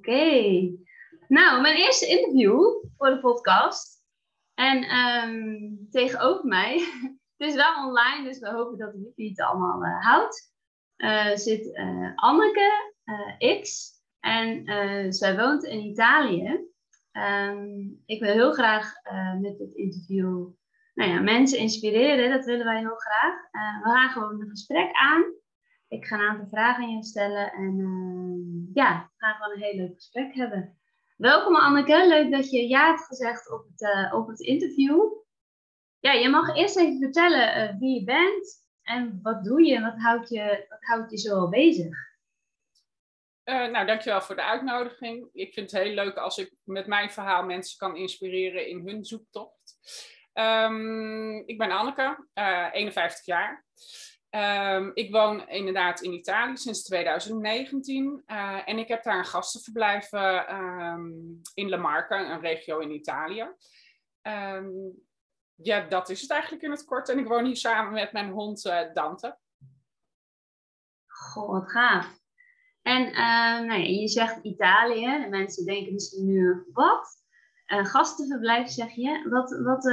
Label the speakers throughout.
Speaker 1: Oké. Nou, mijn eerste interview voor de podcast. En ehm, tegenover mij, het is wel online, dus we hopen dat de het allemaal uh, houdt, uh, zit uh, Anneke X. En zij woont in Italië. Um, ik wil heel graag met dit interview nou ja, mensen inspireren. Dat willen wij heel graag. we gaan gewoon een gesprek aan. Ik ga een aantal vragen aan je stellen en uh, ja, we gaan gewoon een heel leuk gesprek hebben. Welkom Anneke, leuk dat je ja hebt gezegd op het, uh, op het interview. Ja, je mag eerst even vertellen uh, wie je bent en wat doe je en wat houdt je, wat houdt je zo bezig?
Speaker 2: nou, dankjewel voor de uitnodiging. Ik vind het heel leuk als ik met mijn verhaal mensen kan inspireren in hun zoektocht. Um, ik ben Anneke, 51 jaar. Um, ik woon inderdaad in Italië sinds 2019 uh, eh, en ik heb daar een gastenverblijf um, in La Marca, een regio in Italië. Um, ja, dat is het eigenlijk in het kort. En ik woon hier samen met mijn hond uh, Dante.
Speaker 1: Goh, wat gaaf. En uh, nou ja, je zegt Italië. De mensen denken misschien nu, wat? Gastenverblijf zeg je. Wat, wat,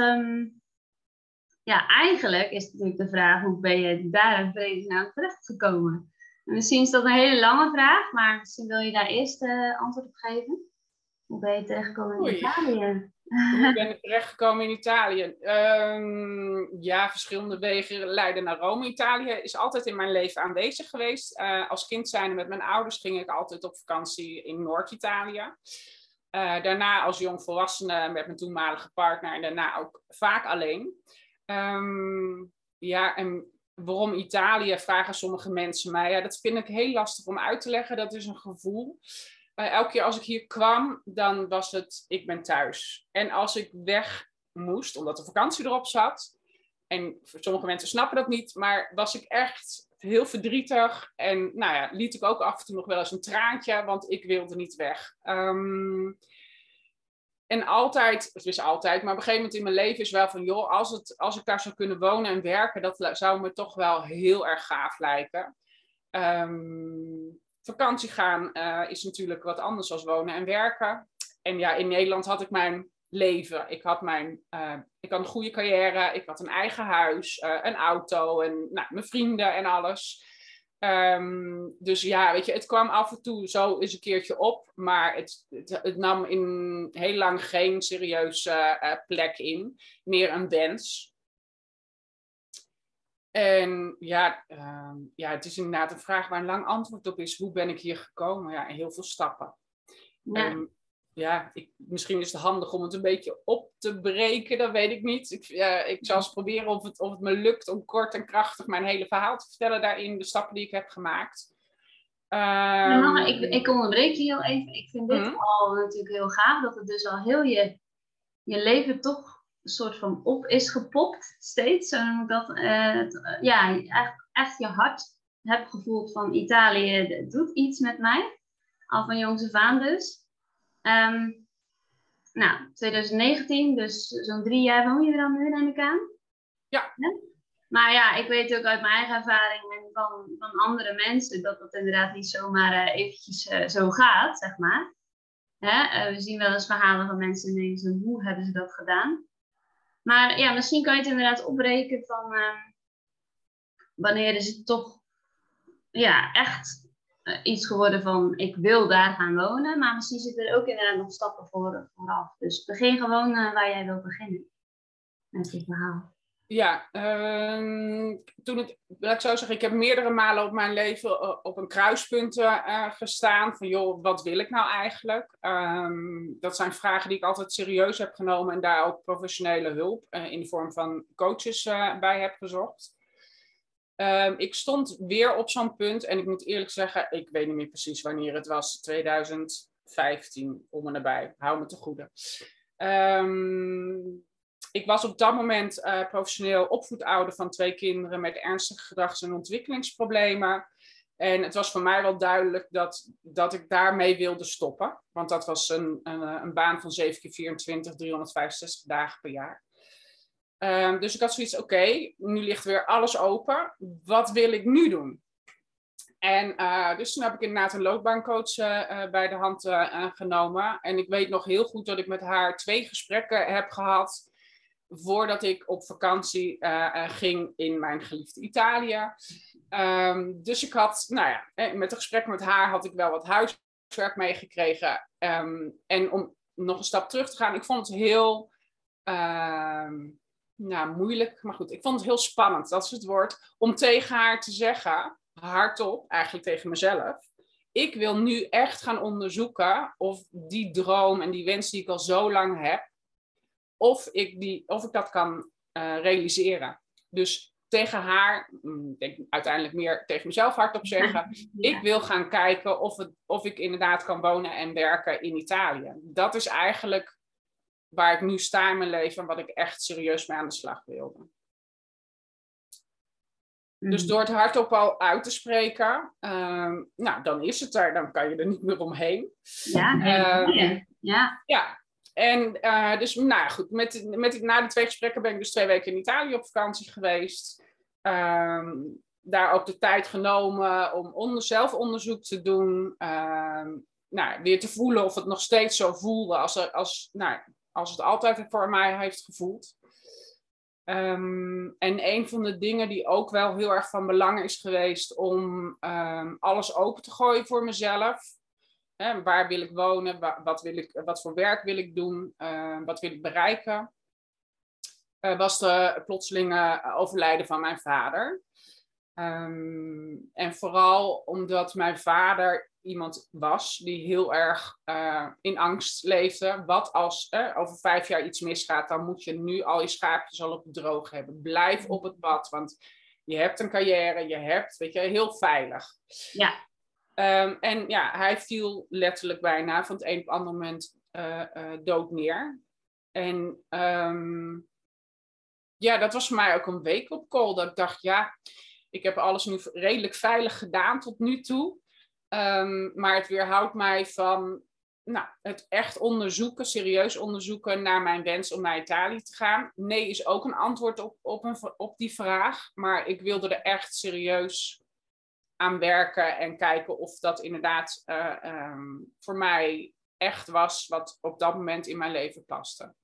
Speaker 1: ja, eigenlijk is natuurlijk de vraag, hoe ben je daar in vredesnaam terechtgekomen? Misschien is dat een hele lange vraag, maar misschien wil je daar eerst uh, antwoord op geven. Hoe ben je terechtgekomen in Italië?
Speaker 2: Hoe ben ik terechtgekomen in Italië? Um, ja, verschillende wegen leiden naar Rome. Italië is altijd in mijn leven aanwezig geweest. Uh, als kind zijnde met mijn ouders ging ik altijd op vakantie in Noord-Italië. Uh, daarna als jongvolwassene met mijn toenmalige partner en daarna ook vaak alleen. Um, ja, en waarom Italië, vragen sommige mensen mij. Ja, dat vind ik heel lastig om uit te leggen. Dat is een gevoel. Uh, elke keer als ik hier kwam, dan was het, ik ben thuis. En als ik weg moest, omdat de vakantie erop zat, en sommige mensen snappen dat niet, maar was ik echt heel verdrietig. En nou ja, liet ik ook af en toe nog wel eens een traantje, want ik wilde niet weg. Um, en altijd, het is altijd, maar op een gegeven moment in mijn leven is wel van, joh, als, het, als ik daar zou kunnen wonen en werken, dat zou me toch wel heel erg gaaf lijken. Um, vakantie gaan uh, is natuurlijk wat anders dan wonen en werken. En ja, in Nederland had ik mijn leven. Ik had, mijn, uh, ik had een goede carrière, ik had een eigen huis, uh, een auto en nou, mijn vrienden en alles. Um, dus ja, weet je, het kwam af en toe zo eens een keertje op, maar het, het, het nam in heel lang geen serieuze uh, plek in. Meer een wens. En ja, uh, ja, het is inderdaad een vraag waar een lang antwoord op is. Hoe ben ik hier gekomen? Ja, heel veel stappen. Ja. Um, ja, ik, misschien is het handig om het een beetje op te breken, dat weet ik niet. Ik, uh, ik zal eens proberen of het, of het me lukt om kort en krachtig mijn hele verhaal te vertellen daarin, de stappen die ik heb gemaakt.
Speaker 1: Um, nou, ik, ik onderbreek je heel even. Ik vind dit mm. al natuurlijk heel gaaf, dat het dus al heel je, je leven toch een soort van op is gepopt, steeds. Zo noem ik dat. Uh, ja, echt, echt je hart hebt gevoeld van Italië doet iets met mij. Al van jongs af aan dus. Um, nou, 2019, dus zo'n drie jaar woon je er dan nu, neem ik aan.
Speaker 2: Ja.
Speaker 1: Maar ja, ik weet ook uit mijn eigen ervaring en van, van andere mensen dat dat inderdaad niet zomaar uh, eventjes uh, zo gaat, zeg maar. Hè? Uh, we zien wel eens verhalen van mensen en denken hoe hebben ze dat gedaan? Maar ja, misschien kan je het inderdaad opbreken van ehm, wanneer is het toch ja, echt iets geworden van ik wil daar gaan wonen. Maar misschien zitten er ook inderdaad nog stappen voor, vooraf. Dus begin gewoon uh, waar jij wilt beginnen met dit verhaal.
Speaker 2: Ja, uh, toen het, laat ik zo zeggen, ik heb meerdere malen op mijn leven eh, op een kruispunt gestaan. Van joh, wat wil ik nou eigenlijk? Um, dat zijn vragen die ik altijd serieus heb genomen en daar ook professionele hulp in de vorm van coaches bij heb gezocht. Um, ik stond weer op zo'n punt en ik moet eerlijk zeggen, ik weet niet meer precies wanneer het was. 2015, om en nabij. Hou me te goede. Um, ik was op dat moment uh, professioneel opvoedouder van twee kinderen met ernstige gedrags- en ontwikkelingsproblemen. En het was voor mij wel duidelijk dat, dat ik daarmee wilde stoppen. Want dat was een, een, een baan van 7 keer 24, 365 dagen per jaar. Um, dus ik had zoiets, oké, nu ligt weer alles open. Wat wil ik nu doen? En uh, dus toen heb ik inderdaad een loopbaancoach uh, bij de hand genomen. En ik weet nog heel goed dat ik met haar twee gesprekken heb gehad voordat ik op vakantie ging in mijn geliefde Italië. Um, dus ik had, nou ja, met het gesprek met haar had ik wel wat huiswerk meegekregen. Um, en om nog een stap terug te gaan, ik vond het heel nou, moeilijk, maar goed, ik vond het heel spannend, dat is het woord, om tegen haar te zeggen, hardop, eigenlijk tegen mezelf, ik wil nu echt gaan onderzoeken of die droom en die wens die ik al zo lang heb, of ik, die, of ik dat kan uh, realiseren. Dus tegen haar, mm, ik denk uiteindelijk meer tegen mezelf hardop zeggen, ik wil gaan kijken of, het, of ik inderdaad kan wonen en werken in Italië. Dat is eigenlijk waar ik nu sta in mijn leven en wat ik echt serieus mee aan de slag wilde. Dus mm. door het hardop al uit te spreken, uh, nou, dan is het er, dan kan je er niet meer omheen.
Speaker 1: Ja, uh, ja.
Speaker 2: ja. En uh, dus, nou goed, met, met, na die twee gesprekken ben ik dus twee weken in Italië op vakantie geweest. Ehm, daar ook de tijd genomen om onder, zelf onderzoek te doen. Ehm, nou, weer te voelen of het nog steeds zo voelde als, als, nou, als het altijd voor mij heeft gevoeld. Um, en een van de dingen die ook wel heel erg van belang is geweest om um, alles open te gooien voor mezelf. Waar wil ik wonen? Wat, wil ik, wat voor werk wil ik doen? Uh, wat wil ik bereiken? Uh, was de plotselinge overlijden van mijn vader. En vooral omdat mijn vader iemand was die heel erg uh, in angst leefde. Wat als over vijf jaar iets misgaat, dan moet je nu al je schaapjes al op het droog hebben. Blijf op het pad, want je hebt een carrière, je hebt, weet je, heel veilig.
Speaker 1: Ja.
Speaker 2: Um, en ja, hij viel letterlijk bijna van het een op het andere moment uh, dood neer. En um, ja, dat was voor mij ook een week op call. Dat ik dacht, ja, ik heb alles nu redelijk veilig gedaan tot nu toe. Um, maar het weerhoudt mij van nou, het echt onderzoeken, serieus onderzoeken naar mijn wens om naar Italië te gaan. Nee is ook een antwoord op, op, op die vraag. Maar ik wilde er echt serieus aan werken en kijken of dat inderdaad uh, um, voor mij echt was wat op dat moment in mijn leven paste.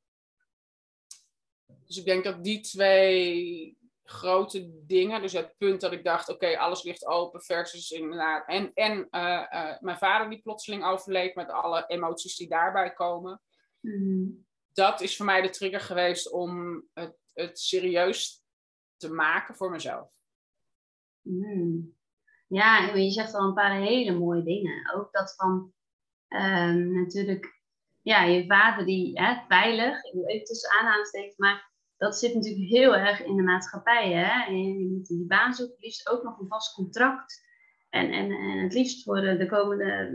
Speaker 2: Dus ik denk dat die twee grote dingen. Dus het punt dat ik dacht, oké, alles ligt open versus inderdaad. En, en uh, uh, mijn vader die plotseling overleed met alle emoties die daarbij komen. Mm. Dat is voor mij de trigger geweest om het, het serieus te maken voor mezelf.
Speaker 1: Mm. Ja, je zegt al een paar hele mooie dingen. Ook dat van um, natuurlijk, ja, je vader die hè, veilig, even tussen aanhalingstekens, maar dat zit natuurlijk heel erg in de maatschappij. Hè? Je moet die baan zoeken, liefst ook nog een vast contract. En, en, en het liefst voor de, de komende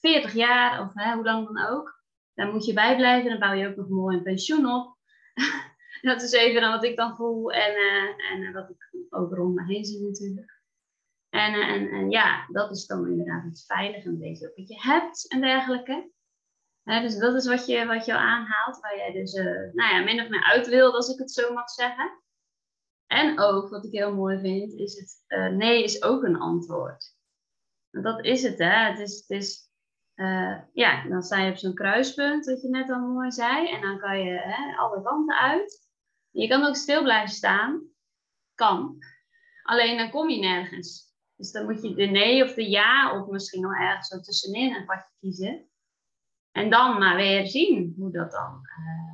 Speaker 1: 40 jaar, of hè, hoe lang dan ook. Daar moet je bij blijven. Dan bouw je ook nog mooi een pensioen op. dat is even dan wat ik dan voel en, uh, en wat ik overal om me heen zie natuurlijk. En, en, en ja, dat is dan inderdaad het veilige, een beetje ook wat je hebt en dergelijke dus dat is wat je, wat je aanhaalt, waar jij dus uh, nou ja, min of meer uit wil, als ik het zo mag zeggen. En ook, wat ik heel mooi vind, is het uh, nee is ook een antwoord. dat is het, hè. Het is, het is uh, ja, dan sta je op zo'n kruispunt, wat je net al mooi zei. En dan kan je hè, alle kanten uit. Je kan ook stil blijven staan. Kan. Alleen dan kom je nergens. Dus dan moet je de nee of de ja, of misschien nog ergens zo tussenin een padje kiezen. En dan maar weer zien hoe dat dan uh,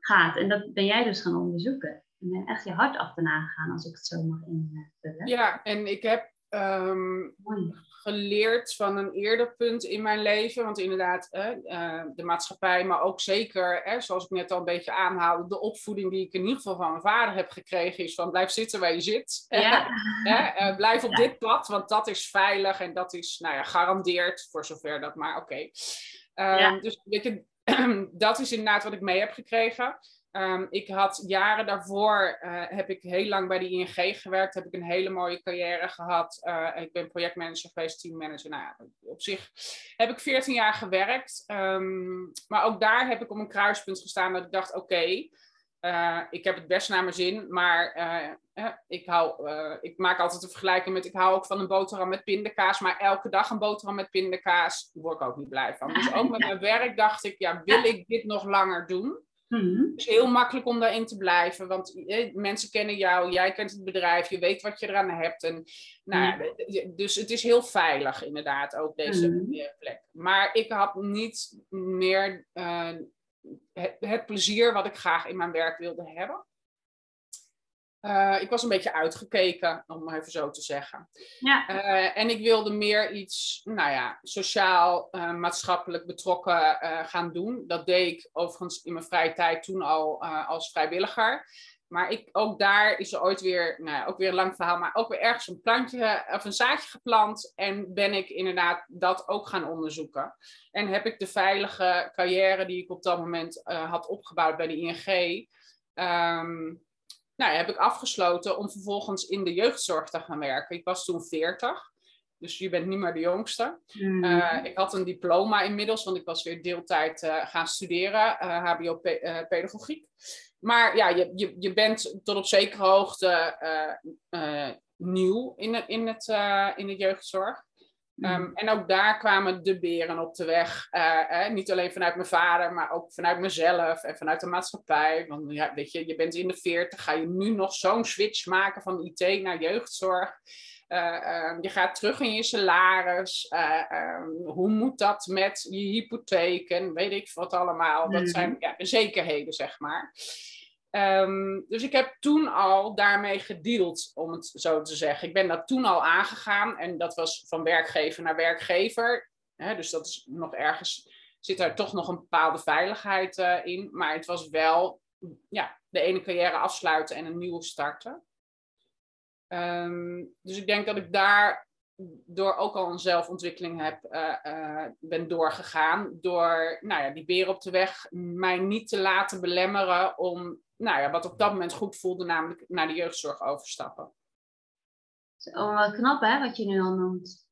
Speaker 1: gaat. En dat ben jij dus gaan onderzoeken. En ben echt je hart achterna gegaan, als ik het zo mag invullen.
Speaker 2: Ja, en ik heb um, geleerd van een eerder punt in mijn leven. Want inderdaad, uh, de maatschappij, maar ook zeker, zoals ik net al een beetje aanhaalde, de opvoeding die ik in ieder geval van mijn vader heb gekregen, is van blijf zitten waar je zit. Ja. uh, blijf op dit pad, want dat is veilig en dat is, nou ja, garandeerd, voor zover dat maar, oké. Um, Dus weet je, dat is inderdaad wat ik mee heb gekregen. Um, ik had jaren daarvoor, uh, heb ik heel lang bij de ING gewerkt, heb ik een hele mooie carrière gehad. Uh, ik ben projectmanager geweest, teammanager. Nou op zich heb ik 14 jaar gewerkt. Um, maar ook daar heb ik op een kruispunt gestaan dat ik dacht, oké, okay, Uh, ik heb het best naar mijn zin, maar uh, ik, hou, ik maak altijd een vergelijking met, ik hou ook van een boterham met pindakaas, maar elke dag een boterham met pindakaas word ik ook niet blij van. Dus ook met mijn werk dacht ik, ja, wil ik dit nog langer doen? Mm-hmm. Het is heel makkelijk om daarin te blijven, want eh, mensen kennen jou, jij kent het bedrijf, je weet wat je eraan hebt. En, nou, mm. Dus het is heel veilig inderdaad, ook deze mm-hmm. plek. Maar ik had niet meer uh, het, het, plezier wat ik graag in mijn werk wilde hebben. Uh, ik was een beetje uitgekeken, om maar even zo te zeggen. Ja. Uh, en ik wilde meer iets, nou ja, sociaal, uh, maatschappelijk betrokken gaan doen. Dat deed ik overigens in mijn vrije tijd toen al als vrijwilliger. Maar ik, ook daar is er ooit weer, nou ja, ook weer een lang verhaal, maar ook weer ergens een plantje of een zaadje geplant. En ben ik inderdaad dat ook gaan onderzoeken. En heb ik de veilige carrière die ik op dat moment had opgebouwd bij de ING. Um, nou, heb ik afgesloten om vervolgens in de jeugdzorg te gaan werken. Ik was toen 40. Dus je bent niet meer de jongste. Mm. Uh, ik had een diploma inmiddels, want ik was weer deeltijd uh, gaan studeren, uh, eh, HBO-pedagogiek. Maar ja, je, je, je bent tot op zekere hoogte nieuw in, in, het, in de jeugdzorg. Ehm, mm. en ook daar kwamen de beren op de weg. Uh, niet alleen vanuit mijn vader, maar ook vanuit mezelf en vanuit de maatschappij. Want ja, weet je, je bent in de veertig, ga je nu nog zo'n switch maken van IT naar jeugdzorg? Uh, uh, je gaat terug in je salaris. Ehm, hoe moet dat met je hypotheken? Weet ik wat allemaal. Dat mm. zijn ja, zekerheden, zeg maar. Um, dus ik heb toen al daarmee gedeeld, om het zo te zeggen. Ik ben dat toen al aangegaan en dat was van werkgever naar werkgever. dus dat is nog ergens, zit daar toch nog een bepaalde veiligheid uh, in. Maar het was wel ja, de ene carrière afsluiten en een nieuwe starten. Um, dus ik denk dat ik daar door ook al een zelfontwikkeling heb, uh, uh, ben doorgegaan. Door nou ja, die beer op de weg mij niet te laten belemmeren om nou ja, wat op dat moment goed voelde, namelijk naar de jeugdzorg overstappen.
Speaker 1: Oh, wat knap hè, wat je nu al noemt.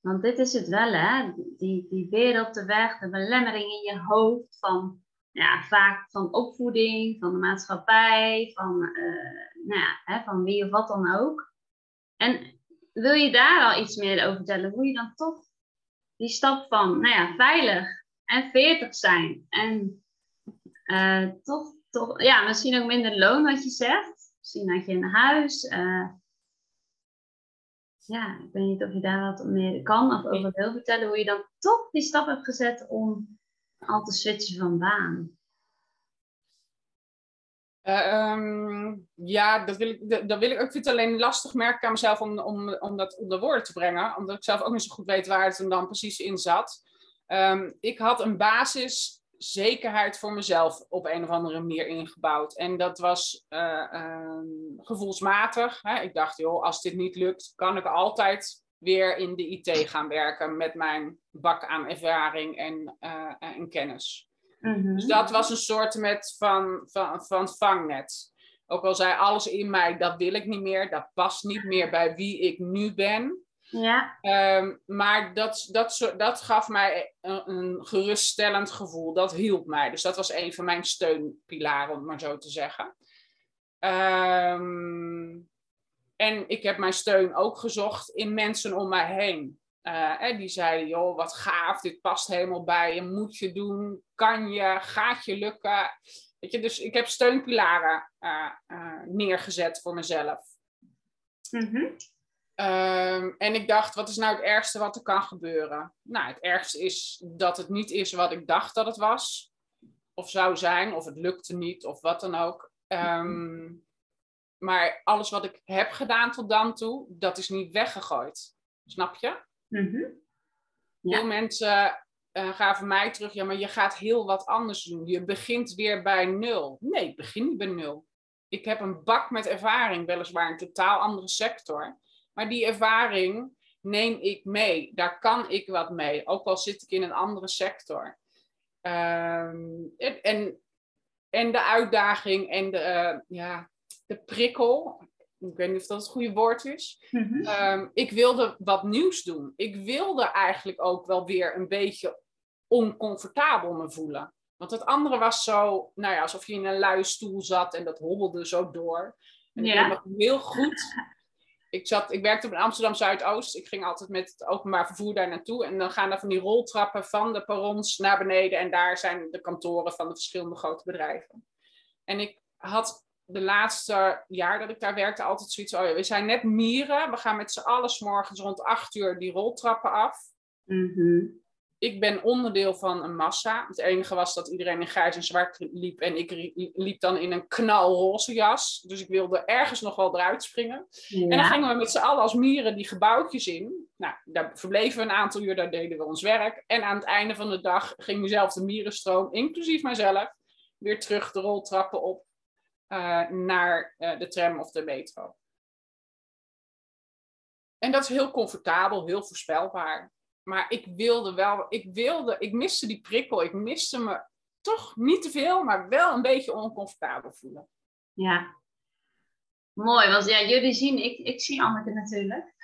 Speaker 1: Want dit is het wel hè, die, die weer op de weg, de belemmering in je hoofd van, ja, vaak van opvoeding, van de maatschappij, van, uh, nou ja, hè, van wie of wat dan ook. En wil je daar al iets meer over vertellen, hoe je dan toch die stap van, nou ja, veilig en veertig zijn en uh, toch ja, misschien ook minder loon wat je zegt. Misschien had je een huis. Uh, ja, ik weet niet of je daar wat meer kan of over wil vertellen. Hoe je dan toch die stap hebt gezet om al te switchen van baan.
Speaker 2: Uh, um, ja, dat wil, ik, dat wil ik ook niet alleen lastig merken aan mezelf om, om, om dat onder woorden te brengen. Omdat ik zelf ook niet zo goed weet waar het dan precies in zat. Um, ik had een basis zekerheid voor mezelf op een of andere manier ingebouwd. En dat was uh, uh, gevoelsmatig. Hè? Ik dacht, joh, als dit niet lukt, kan ik altijd weer in de IT gaan werken met mijn bak aan ervaring en, uh, en kennis. Mhm. Dus dat was een soort met van, van, van vangnet. Ook al zei alles in mij, dat wil ik niet meer, dat past niet meer bij wie ik nu ben. Ja. Ehm, maar dat, dat, dat gaf mij een, een, geruststellend gevoel. Dat hielp mij. Dus dat was een van mijn steunpilaren, om het maar zo te zeggen. Ehm, en ik heb mijn steun ook gezocht in mensen om mij heen. Uh, die zeiden, joh, wat gaaf, dit past helemaal bij je, moet je doen, kan je, gaat je lukken. Weet je, dus ik heb steunpilaren uh, uh, neergezet voor mezelf. Mm Um, en ik dacht, wat is nou het ergste wat er kan gebeuren? Nou, het ergste is dat het niet is wat ik dacht dat het was. Of zou zijn, of het lukte niet, of wat dan ook. Um, maar alles wat ik heb gedaan tot dan toe, dat is niet weggegooid. Snap je? Mm ja. Veel mensen uh, gaven mij terug, ja, maar je gaat heel wat anders doen. Je begint weer bij nul. Nee, ik begin niet bij nul. Ik heb een bak met ervaring, weliswaar een totaal andere sector. Maar die ervaring neem ik mee. Daar kan ik wat mee, ook al zit ik in een andere sector. Ehm, en, en de uitdaging en de, uh, ja, de prikkel, ik weet niet of dat het goede woord is. Mhm. Ehm, ik wilde wat nieuws doen. Ik wilde eigenlijk ook wel weer een beetje oncomfortabel me voelen. Want het andere was zo, nou ja, alsof je in een luie stoel zat en dat hobbelde zo door. En ik
Speaker 1: Ja.
Speaker 2: weet nog heel goed. Ik, zat, ik werkte op Amsterdam Zuidoost. Ik ging altijd met het openbaar vervoer daar naartoe. En dan gaan er van die roltrappen van de perrons naar beneden. En daar zijn de kantoren van de verschillende grote bedrijven. En ik had de laatste jaar dat ik daar werkte altijd zoiets. Oh ja, we zijn net mieren. We gaan met z'n allen morgens rond 8 uur die roltrappen af
Speaker 1: Mhm.
Speaker 2: Ik ben onderdeel van een massa. Het enige was dat iedereen in grijs en zwart liep. En ik liep dan in een knalroze jas. Dus ik wilde ergens nog wel eruit springen. En dan gingen we met z'n allen als mieren die gebouwtjes in. Nou, daar verbleven we een aantal uur, daar deden we ons werk. En aan het einde van de dag ging dezelfde mierenstroom, inclusief mijzelf, weer terug de roltrappen op eh, naar eh, de tram of de metro. En dat is heel comfortabel, heel voorspelbaar. Maar ik wilde wel, ik wilde, ik miste die prikkel. Ik miste me toch niet te veel, maar wel een beetje oncomfortabel voelen.
Speaker 1: Ja. Mooi, want ja, jullie zien, ik, ik zie Anneke natuurlijk.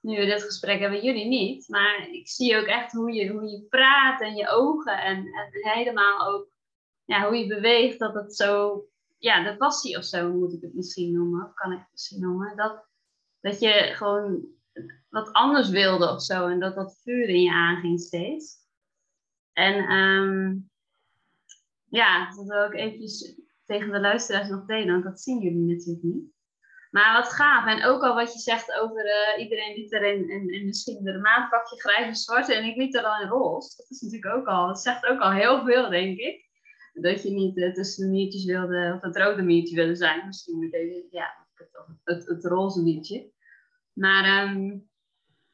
Speaker 1: Nu we dit gesprek hebben, jullie niet. Maar ik zie ook echt hoe je, hoe je praat en je ogen en, en helemaal ook ja, hoe je beweegt. Dat het zo, ja, de passie of zo moet ik het misschien noemen. Of kan ik het misschien noemen. Dat, dat je gewoon wat anders wilde of zo. En dat dat vuur in je aanging steeds. En ehm, ja, dat wil ik eventjes tegen de luisteraars nog delen, want dat zien jullie natuurlijk niet. Maar wat gaaf. En ook al wat je zegt over eh, iedereen liep er in, in, in misschien een maatpakje grijs en zwart en ik liep er al in roze. Dat is natuurlijk ook al, dat zegt ook al heel veel, denk ik. Dat je niet eh, tussen de miertjes wilde, of het rode miertje wilde zijn. Misschien met deze, ja, het, het, het roze miertje. Maar ehm,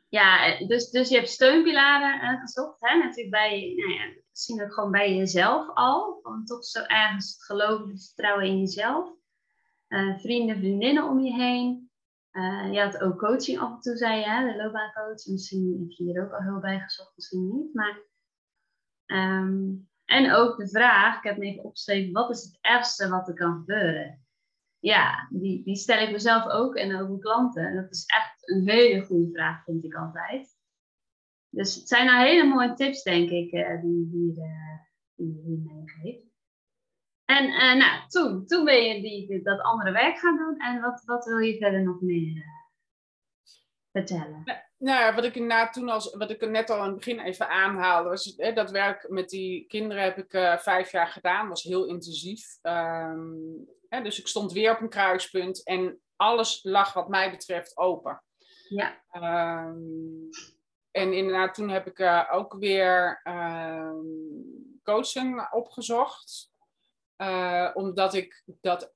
Speaker 1: ja, dus, dus je hebt steunpilaren eh, gezocht, hè? natuurlijk bij, nou ja, misschien ook gewoon bij jezelf al. Van toch zo ergens het geloven, het vertrouwen in jezelf. Eh, vrienden, vriendinnen om je heen. Eh, je had ook coaching af en toe, zei je, hè? de loopbaancoach. Misschien heb je hier ook al heel bij gezocht, misschien niet. Maar, ehm, en ook de vraag, ik heb me even opgeschreven, wat is het ergste wat er kan gebeuren? Ja, die, die stel ik mezelf ook en ook mijn klanten. Dat is echt een hele goede vraag, vind ik altijd. Dus het zijn nou hele mooie tips, denk ik, eh, die, die, eh, die meegeeft. En eh, nou, toen, toen ben je die, dat andere werk gaan doen. En wat, wat wil je verder nog meer vertellen?
Speaker 2: Nou ja, wat ik inderdaad toen als, wat ik net al in het begin even aanhaalde, was dat werk met die kinderen heb ik vijf jaar gedaan, was heel intensief. Ehm, hè, dus ik stond weer op een kruispunt en alles lag wat mij betreft open.
Speaker 1: Ja,
Speaker 2: Ehm, en inderdaad, toen heb ik eh, ook weer ehm, coaching opgezocht. Eh, omdat ik dat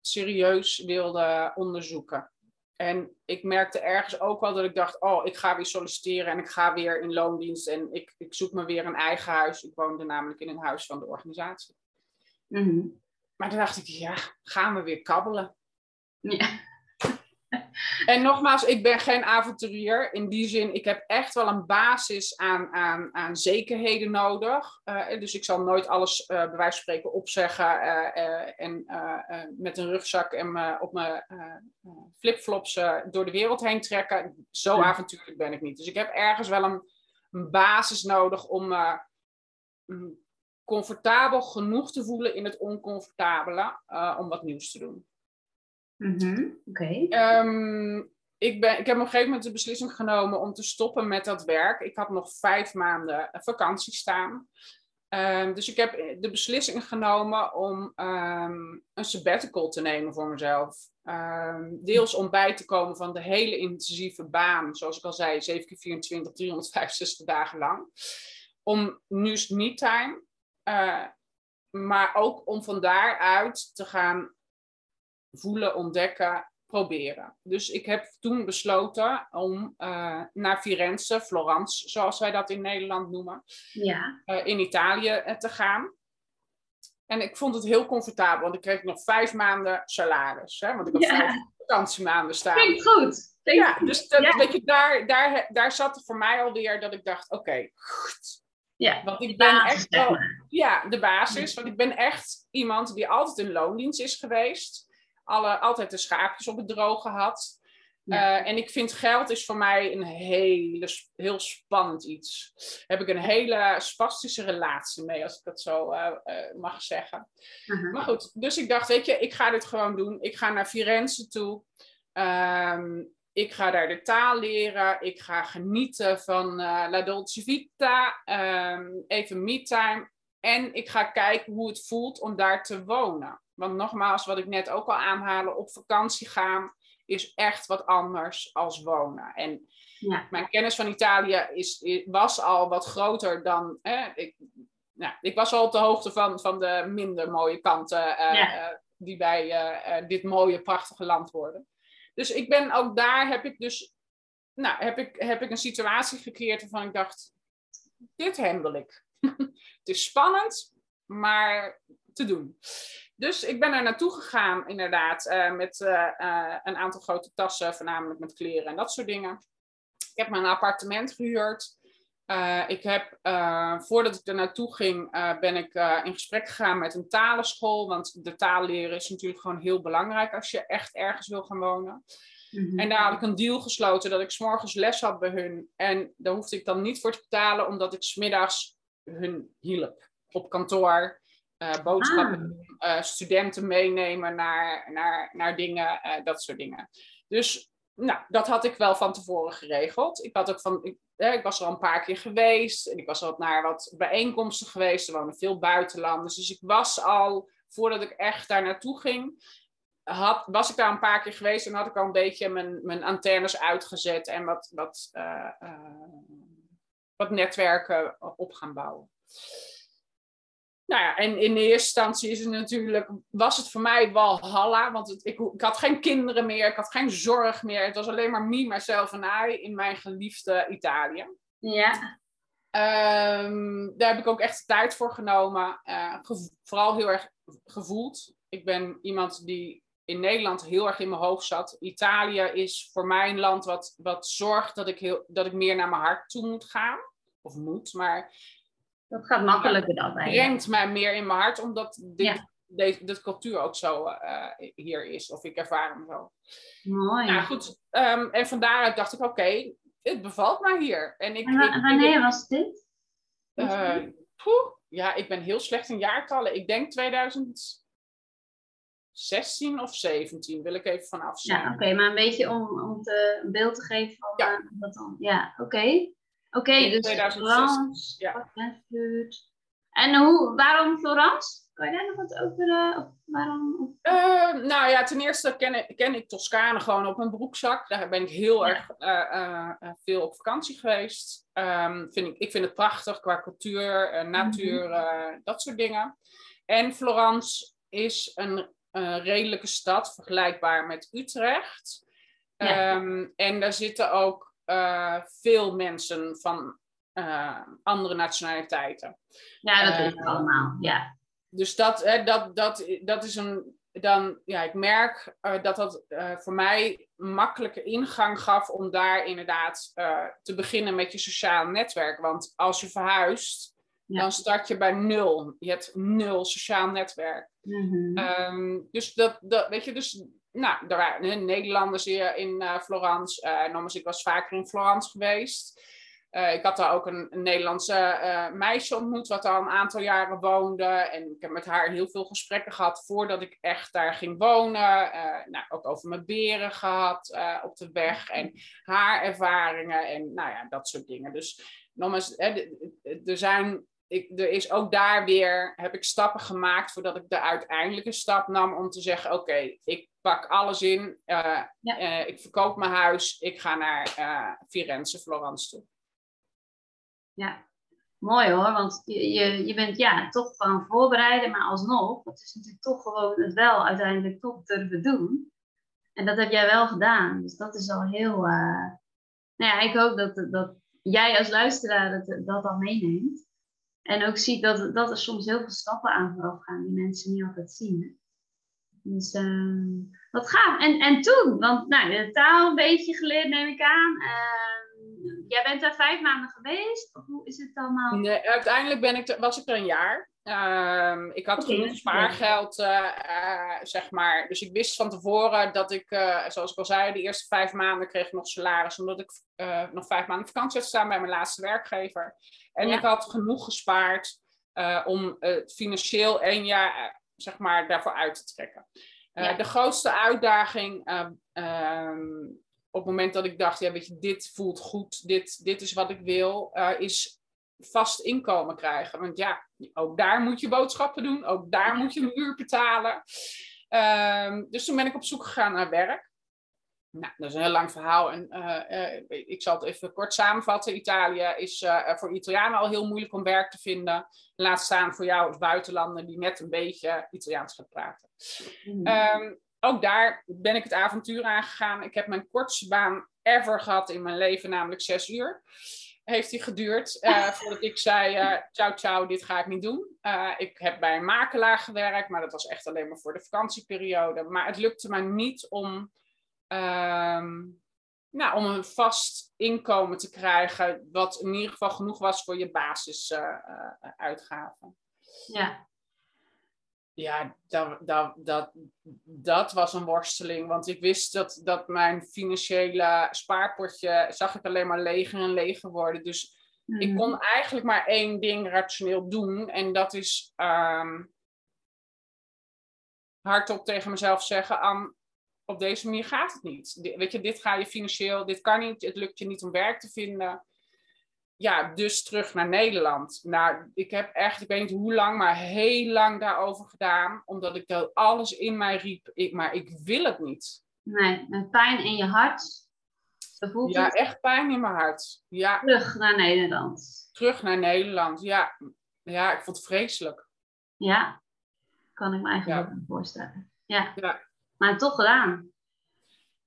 Speaker 2: serieus wilde onderzoeken. En ik merkte ergens ook wel dat ik dacht, oh, ik ga weer solliciteren en ik ga weer in loondienst en ik, ik zoek me weer een eigen huis. Ik woonde namelijk in een huis van de organisatie.
Speaker 1: Mhm.
Speaker 2: Maar toen dacht ik, ja, gaan we weer kabbelen.
Speaker 1: ja.
Speaker 2: En nogmaals, ik ben geen avonturier. In die zin, ik heb echt wel een basis aan, aan, aan zekerheden nodig. Eh, dus ik zal nooit alles eh, bij wijze van spreken opzeggen eh, en met een rugzak en me op mijn flipflops door de wereld heen trekken. Zo
Speaker 1: Ja.
Speaker 2: avontuurlijk ben ik niet. Dus ik heb ergens wel een, een basis nodig om mm, comfortabel genoeg te voelen in het oncomfortabele eh, om wat nieuws te doen.
Speaker 1: Mhm. Oké.
Speaker 2: Ehm, ik, ben, ik heb op een gegeven moment de beslissing genomen om te stoppen met dat werk. Ik had nog vijf maanden vakantie staan. Ehm, dus ik heb de beslissing genomen om ehm, een sabbatical te nemen voor mezelf. Deels om bij te komen van de hele intensieve baan, zoals ik al zei, 7 keer 24, 365 dagen lang. Om nu is het niet time. Eh, maar ook om van daaruit te gaan voelen, ontdekken, proberen. Dus ik heb toen besloten om eh, naar Firenze, Florence, zoals wij dat in Nederland noemen,
Speaker 1: Ja.
Speaker 2: eh, in Italië te gaan. En ik vond het heel comfortabel, want ik kreeg nog vijf maanden salaris. Hè, want ik had
Speaker 1: Ja.
Speaker 2: vijf vakantiemaanden staan.
Speaker 1: Klinkt goed. Klinkt
Speaker 2: Ja,
Speaker 1: goed.
Speaker 2: dus dat,
Speaker 1: Ja.
Speaker 2: weet je, daar, daar, daar zat voor mij alweer dat ik dacht, oké.
Speaker 1: Ja.
Speaker 2: Want ik ben
Speaker 1: Basis,
Speaker 2: echt wel, ja, de basis. Want ik ben echt iemand die altijd in loondienst is geweest. Alle, altijd de schaapjes op het droog gehad. Uh, en ik vind geld is voor mij een hele, heel spannend iets. Daar heb ik een hele spastische relatie mee, als ik dat zo uh, uh, mag zeggen. -huh. Maar goed, dus ik dacht, weet je, ik ga dit gewoon doen. Ik ga naar Firenze toe. Um, ik ga daar de taal leren. Ik ga genieten van La Dolce Vita. Um, even me-time. En ik ga kijken hoe het voelt om daar te wonen. Want nogmaals, wat ik net ook al aanhalen, op vakantie gaan is echt wat anders als wonen. En ja. mijn kennis van Italië is, was al wat groter dan. ik, nou, ik was al op de hoogte van, van de minder mooie kanten uh, ja. uh, die bij dit mooie, prachtige land worden. Dus ik ben ook daar, heb ik dus, nou, heb ik, heb ik een situatie gecreëerd waarvan ik dacht, dit handel ik. het is spannend, maar te doen. Dus ik ben er naartoe gegaan, inderdaad, uh, met uh, uh, een aantal grote tassen, voornamelijk met kleren en dat soort dingen. Ik heb mijn appartement gehuurd. Ik heb, voordat ik er naartoe ging, ben ik in gesprek gegaan met een talenschool. Want de taal leren is natuurlijk gewoon heel belangrijk als je echt ergens wil gaan wonen. Mm -hmm. En daar had ik een deal gesloten dat ik s'morgens les had bij hun. En daar hoefde ik dan niet voor te betalen, omdat ik smiddags hun hielp op kantoor. Boodschappen ah. studenten meenemen naar, naar, naar dingen, dat soort dingen. Dus nou, dat had ik wel van tevoren geregeld. Ik, had ook van, ik, ik was al een paar keer geweest en ik was al naar wat bijeenkomsten geweest. Er wonen veel buitenlanders. Dus ik was al, voordat ik echt daar naartoe ging, had, was ik daar een paar keer geweest en had ik al een beetje mijn, mijn antennes uitgezet en wat, wat, wat netwerken op gaan bouwen. Nou ja, en in de eerste instantie is het natuurlijk, was het voor mij Walhalla. Want het, ik, ik, had geen kinderen meer, ik had geen zorg meer. Het was alleen maar me, mezelf en I in mijn geliefde Italië.
Speaker 1: Ja.
Speaker 2: Um, daar heb ik ook echt tijd voor genomen. Uh, vooral heel erg gevoeld. Ik ben iemand die in Nederland heel erg in mijn hoofd zat. Italië is voor mij een land wat, wat zorgt dat ik, heel, dat ik meer naar mijn hart toe moet gaan. Of moet, maar
Speaker 1: dat gaat makkelijker dan bij.
Speaker 2: brengt mij meer in mijn hart, omdat dit, ja. deze, dit cultuur ook zo uh, hier is. Of ik ervaar hem zo.
Speaker 1: Mooi.
Speaker 2: Nou goed, um, en van daaruit dacht ik, oké, okay, het bevalt mij hier. En, ik,
Speaker 1: en wanneer was dit?
Speaker 2: Uh, poeh, ja, ik ben heel slecht in jaartallen. Ik denk 2016 of 17, wil ik even vanaf zien.
Speaker 1: Ja, oké, okay, maar een beetje om, om te, een beeld te geven van ja. Uh, wat dan. Ja, oké. Okay. Oké, okay, dus
Speaker 2: 2006.
Speaker 1: Florence, ja. En hoe, waarom Florence? Kan je daar nog wat over? Uh, waarom?
Speaker 2: Uh, nou ja, ten eerste ken ik, ken ik Toscane gewoon op mijn broekzak. Daar ben ik heel ja. erg uh, veel op vakantie geweest. Um, vind ik, ik vind het prachtig qua cultuur, natuur, mm -hmm. dat soort dingen. En Florence is een redelijke stad, vergelijkbaar met Utrecht. Ja. Um, en daar zitten ook uh, veel mensen van uh, andere nationaliteiten.
Speaker 1: Ja, dat weet ik uh, allemaal, ja.
Speaker 2: Dus dat, hè, dat, dat, dat is een. Dan, ja, ik merk dat dat voor mij makkelijke ingang gaf om daar inderdaad te beginnen met je sociaal netwerk. Want als je verhuist, ja. dan start je bij nul. Je hebt nul sociaal netwerk. Mm -hmm. um, dus dat, dat, weet je, dus nou, er waren Nederlanders hier in uh, Florence. Uh, nogmaals, ik was vaker in Florence geweest. Uh, ik had daar ook een, een Nederlandse meisje ontmoet, wat al een aantal jaren woonde. En ik heb met haar heel veel gesprekken gehad voordat ik echt daar ging wonen. nou, ook over mijn beren gehad op de weg en haar ervaringen en nou ja, dat soort dingen. Dus nogmaals, er zijn ik, er is ook daar weer, heb ik stappen gemaakt voordat ik de uiteindelijke stap nam om te zeggen, oké, ik pak alles in, uh, ja. uh, ik verkoop mijn huis, ik ga naar uh, Firenze, Florence toe.
Speaker 1: Ja, mooi hoor, want je, je, je bent ja, toch van voorbereiden, maar alsnog, het is natuurlijk toch gewoon het wel uiteindelijk toch durven doen. En dat heb jij wel gedaan, dus dat is al heel, nou ja, ik hoop dat, dat jij als luisteraar dat, dat al meeneemt. En ook ziet dat, dat er soms heel veel stappen aan vooraf gaan die mensen niet altijd zien. Dus uh, wat gaaf. En, en toen, want nou, de taal een beetje geleerd neem ik aan. Uh, jij bent daar vijf maanden geweest? Of hoe is het allemaal?
Speaker 2: Nee, uiteindelijk ben ik er, was ik er een jaar. Ehm, ik had genoeg spaargeld, eh, eh, zeg maar. Dus ik wist van tevoren dat ik, eh, zoals ik al zei, de eerste vijf maanden kreeg ik nog salaris. Omdat ik nog vijf maanden vakantie had staan bij mijn laatste werkgever. En
Speaker 1: Ja.
Speaker 2: ik had genoeg gespaard om financieel één jaar, zeg maar, daarvoor uit te trekken.
Speaker 1: Ja.
Speaker 2: De grootste uitdaging ehm, ehm, op het moment dat ik dacht, ja, weet je, dit voelt goed, dit, dit is wat ik wil, is vast inkomen krijgen. Want ja, ook daar moet je boodschappen doen, ook daar moet je een uur betalen. Ehm, dus toen ben ik op zoek gegaan naar werk. Nou, dat is een heel lang verhaal en eh, eh, ik zal het even kort samenvatten. Italië is eh, voor Italianen al heel moeilijk om werk te vinden. Laat staan voor jou als buitenlander die net een beetje Italiaans gaat praten.
Speaker 1: Mhm.
Speaker 2: Ehm, ook daar ben ik het avontuur aangegaan. Ik heb mijn kortste baan ever gehad in mijn leven, namelijk zes uur. Heeft die geduurd eh, voordat ik zei: eh, ciao, ciao, dit ga ik niet doen. Eh, ik heb bij een makelaar gewerkt, maar dat was echt alleen maar voor de vakantieperiode. Maar het lukte me niet om, ehm, nou, om een vast inkomen te krijgen, wat in ieder geval genoeg was voor je basisuitgaven.
Speaker 1: ja.
Speaker 2: Ja, dat, dat, dat, dat was een worsteling. Want ik wist dat, dat mijn financiële spaarpotje... zag ik alleen maar leger en leger worden. Dus ik
Speaker 1: Mhm.
Speaker 2: kon eigenlijk maar één ding rationeel doen. En dat is ehm, hardop tegen mezelf zeggen... Am, op deze manier gaat het niet. Weet je, dit ga je financieel... Dit kan niet. Het lukt je niet om werk te vinden. Ja, dus terug naar Nederland. Nou, ik heb echt, ik weet niet hoe lang, maar heel lang daarover gedaan. Omdat ik dat alles in mij riep. Ik, maar ik wil het niet.
Speaker 1: Nee, met pijn in je hart. Voelt
Speaker 2: Ja,
Speaker 1: het.
Speaker 2: echt pijn in mijn hart. Ja,
Speaker 1: Terug naar Nederland.
Speaker 2: terug naar Nederland. Ja, ja ik vond het vreselijk.
Speaker 1: Ja, kan ik me eigenlijk
Speaker 2: Ja.
Speaker 1: ook voorstellen. Ja.
Speaker 2: Ja.
Speaker 1: Maar toch gedaan.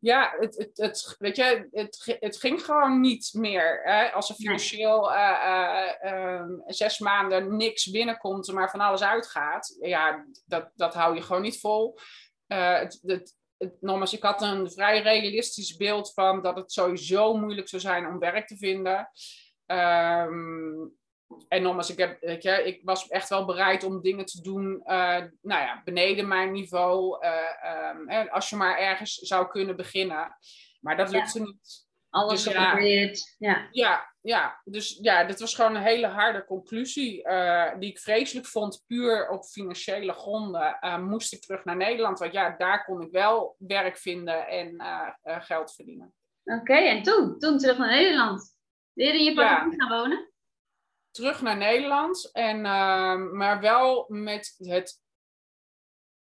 Speaker 2: Ja, het, het, het, weet je, het, het ging gewoon niet meer. Hè? Als er financieel eh, eh, ehm, zes maanden niks binnenkomt, maar van alles uitgaat. Ja, dat, dat hou je gewoon niet vol. Eh, het, het, het, nogmaals, ik had een vrij realistisch beeld van dat het sowieso moeilijk zou zijn om werk te vinden. Ehm, en nogmaals, ik, heb, ik was echt wel bereid om dingen te doen, eh, nou ja, beneden mijn niveau. eh, ehm, als je maar ergens zou kunnen beginnen. Maar dat
Speaker 1: Ja.
Speaker 2: lukte niet.
Speaker 1: Alles
Speaker 2: Dus ja.
Speaker 1: geprobeerd. Ja.
Speaker 2: Ja, ja, dus ja, dit was gewoon een hele harde conclusie. eh, die ik vreselijk vond, puur op financiële gronden. moest ik terug naar Nederland, want ja, daar kon ik wel werk vinden en geld verdienen.
Speaker 1: Oké, en toen? Toen terug naar Nederland. Weer in je
Speaker 2: Ja.
Speaker 1: appartement gaan wonen?
Speaker 2: Terug naar Nederland. En, ehm, maar wel met het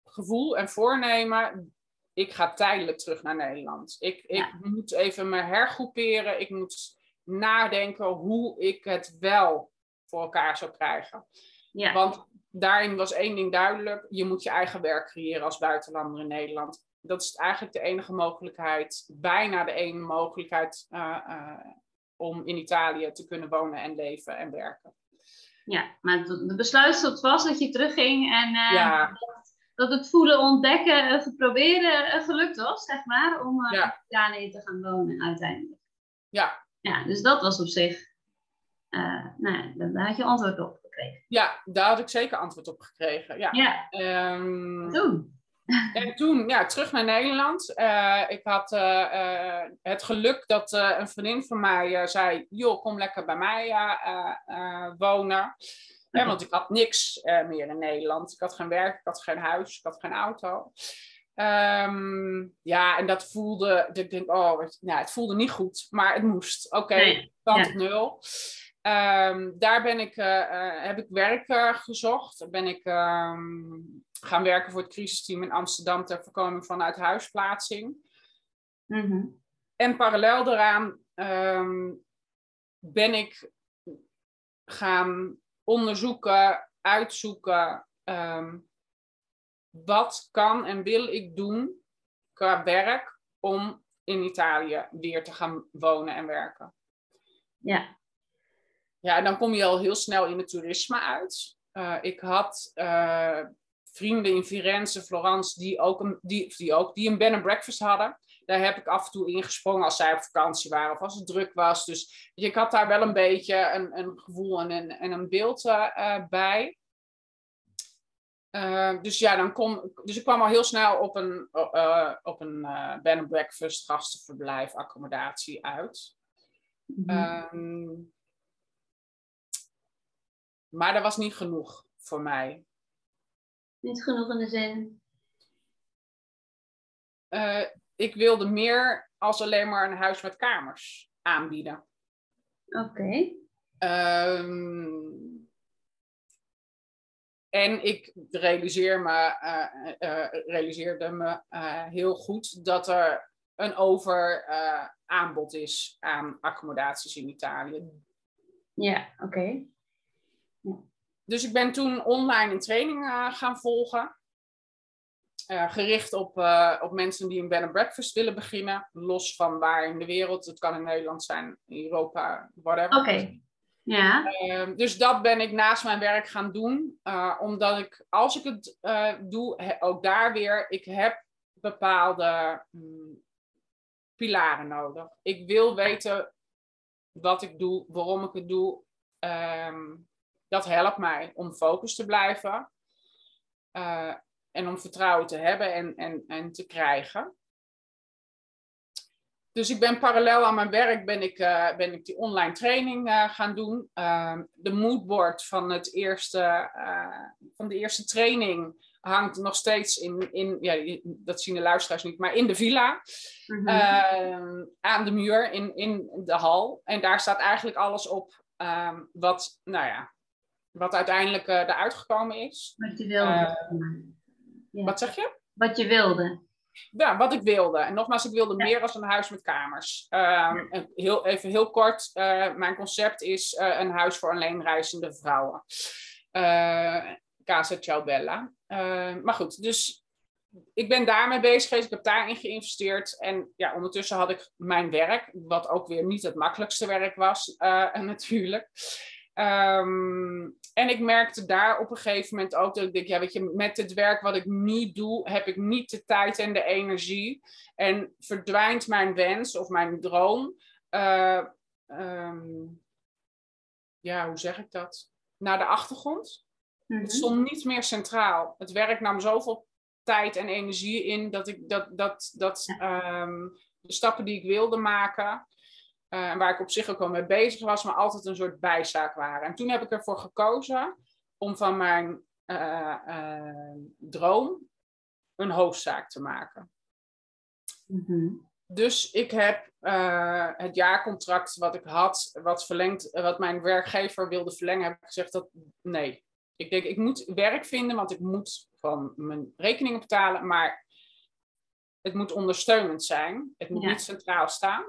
Speaker 2: gevoel en voornemen. Ik ga tijdelijk terug naar Nederland. Ik, ik moet even me hergroeperen. Ik moet nadenken hoe ik het wel voor elkaar zou krijgen.
Speaker 1: Ja.
Speaker 2: Want daarin was één ding duidelijk. Je moet je eigen werk creëren als buitenlander in Nederland. Dat is eigenlijk de enige mogelijkheid, bijna de enige mogelijkheid eh, eh, om in Italië te kunnen wonen en leven en werken.
Speaker 1: ja. Maar het- de besluit stond vast dat je terugging en eh,
Speaker 2: Ja.
Speaker 1: dat, dat het voelen, ontdekken, eh, proberen eh, gelukt was, zeg maar, om
Speaker 2: Ja.
Speaker 1: Italië te gaan wonen uiteindelijk.
Speaker 2: Ja,
Speaker 1: Ja, dus dat was op zich, nou, daar had je antwoord op gekregen.
Speaker 2: ja, daar had ik zeker antwoord op gekregen. Ja.
Speaker 1: Ja,
Speaker 2: Ehm,
Speaker 1: toen.
Speaker 2: En toen, ja, terug naar Nederland. Eh, ik had eh, eh, het geluk dat een vriendin van mij zei: Joh, kom lekker bij mij wonen. Hè, want ik had niks meer in Nederland. Ik had geen werk, ik had geen huis, ik had geen auto. Ehm, ja, en dat voelde, ik denk, oh, wat- nou, het voelde niet goed, maar het moest. Oké,
Speaker 1: Nee,
Speaker 2: kant
Speaker 1: ja.
Speaker 2: nul. Ehm, daar ben ik, eh, eh, heb ik werk eh, gezocht. Ben ik ehm, gaan werken voor het crisisteam in Amsterdam ter voorkoming van uithuisplaatsing.
Speaker 1: Mhm.
Speaker 2: En parallel daaraan ehm, ben ik gaan onderzoeken, uitzoeken. wat kan en wil ik doen qua werk om in Italië weer te gaan wonen en werken?
Speaker 1: Ja,
Speaker 2: Ja, en dan kom je al heel snel in het toerisme uit. Eh, ik had eh, vrienden in Firenze, Florence, die ook, een, die, die ook die een bed and breakfast hadden. Daar heb ik af en toe ingesprongen als zij op vakantie waren of als het druk was. Dus ik had daar wel een beetje een, een gevoel en een, en een beeld eh, bij. Dus ja, dan kom, dus ik kwam al heel snel op een, op een bed and breakfast, gastenverblijf, accommodatie uit. Mm -hmm. um, maar dat was niet genoeg voor mij.
Speaker 1: Niet genoeg in de zin?
Speaker 2: ik wilde meer als alleen maar een huis met kamers aanbieden.
Speaker 1: Oké. Okay.
Speaker 2: Um, en ik realiseer me, uh, uh, realiseerde me heel goed dat er een over aanbod is aan accommodaties in Italië.
Speaker 1: Ja, oké.
Speaker 2: Dus ik ben toen online een training gaan volgen. gericht op, op mensen die een bed and breakfast willen beginnen. Los van waar in de wereld. Het kan in Nederland zijn, in Europa, whatever.
Speaker 1: Oké. Ja.
Speaker 2: Uh, dus dat ben ik naast mijn werk gaan doen. Uh, omdat ik, als ik het uh, doe, ook daar weer, ik heb bepaalde um, pilaren nodig. Ik wil weten wat ik doe, waarom ik het doe. Um, dat helpt mij om focus te blijven. Uh, en om vertrouwen te hebben en, en, en te krijgen. Dus ik ben parallel aan mijn werk ben ik, uh, ben ik die online training uh, gaan doen. Uh, de moodboard van, het eerste, van de eerste training hangt nog steeds in, in ja, dat zien de luisteraars niet, maar in de villa. Mm -hmm. aan de muur in, in de hal. En daar staat eigenlijk alles op ehm, wat, nou ja, wat uiteindelijk eruit gekomen is.
Speaker 1: Wat je wilde.
Speaker 2: Ja. Wat zeg je?
Speaker 1: Wat je wilde
Speaker 2: ja, wat ik wilde. En nogmaals, ik wilde meer als een huis met kamers. Um, heel, even heel kort, uh, mijn concept is uh, een huis voor alleenreizende vrouwen. Uh, Casa Ciao Bella. maar goed, dus ik ben daarmee bezig geweest. Ik heb daarin geïnvesteerd. En ja, ondertussen had ik mijn werk, wat ook weer niet het makkelijkste werk was, natuurlijk. Um, en ik merkte daar op een gegeven moment ook dat ik denk, ja, weet je, met het werk wat ik nu doe, heb ik niet de tijd en de energie. En verdwijnt mijn wens of mijn droom. Uh, um, ja, hoe zeg ik dat? Naar de achtergrond. Mm -hmm. Het stond niet meer centraal. Het werk nam zoveel tijd en energie in dat ik dat, dat, dat um, de stappen die ik wilde maken, uh, waar ik op zich ook wel mee bezig was, maar altijd een soort bijzaak waren. En toen heb ik ervoor gekozen om van mijn uh, uh, droom een hoofdzaak te maken.
Speaker 1: Mm -hmm.
Speaker 2: Dus ik heb het jaarcontract wat ik had, wat, verlengd, wat mijn werkgever wilde verlengen, heb ik gezegd dat nee. Ik denk, ik moet werk vinden, want ik moet van mijn rekeningen betalen, maar het moet ondersteunend zijn. Het moet ja. niet centraal staan.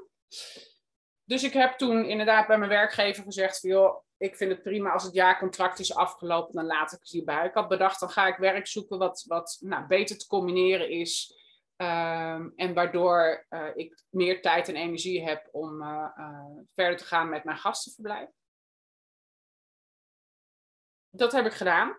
Speaker 2: Dus ik heb toen inderdaad bij mijn werkgever gezegd van joh, ik vind het prima als het jaarcontract is afgelopen, dan laat ik het hierbij. Ik had bedacht, dan ga ik werk zoeken wat, wat nou, beter te combineren is. Um, en waardoor uh, ik meer tijd en energie heb om uh, uh, verder te gaan met mijn gastenverblijf. Dat heb ik gedaan.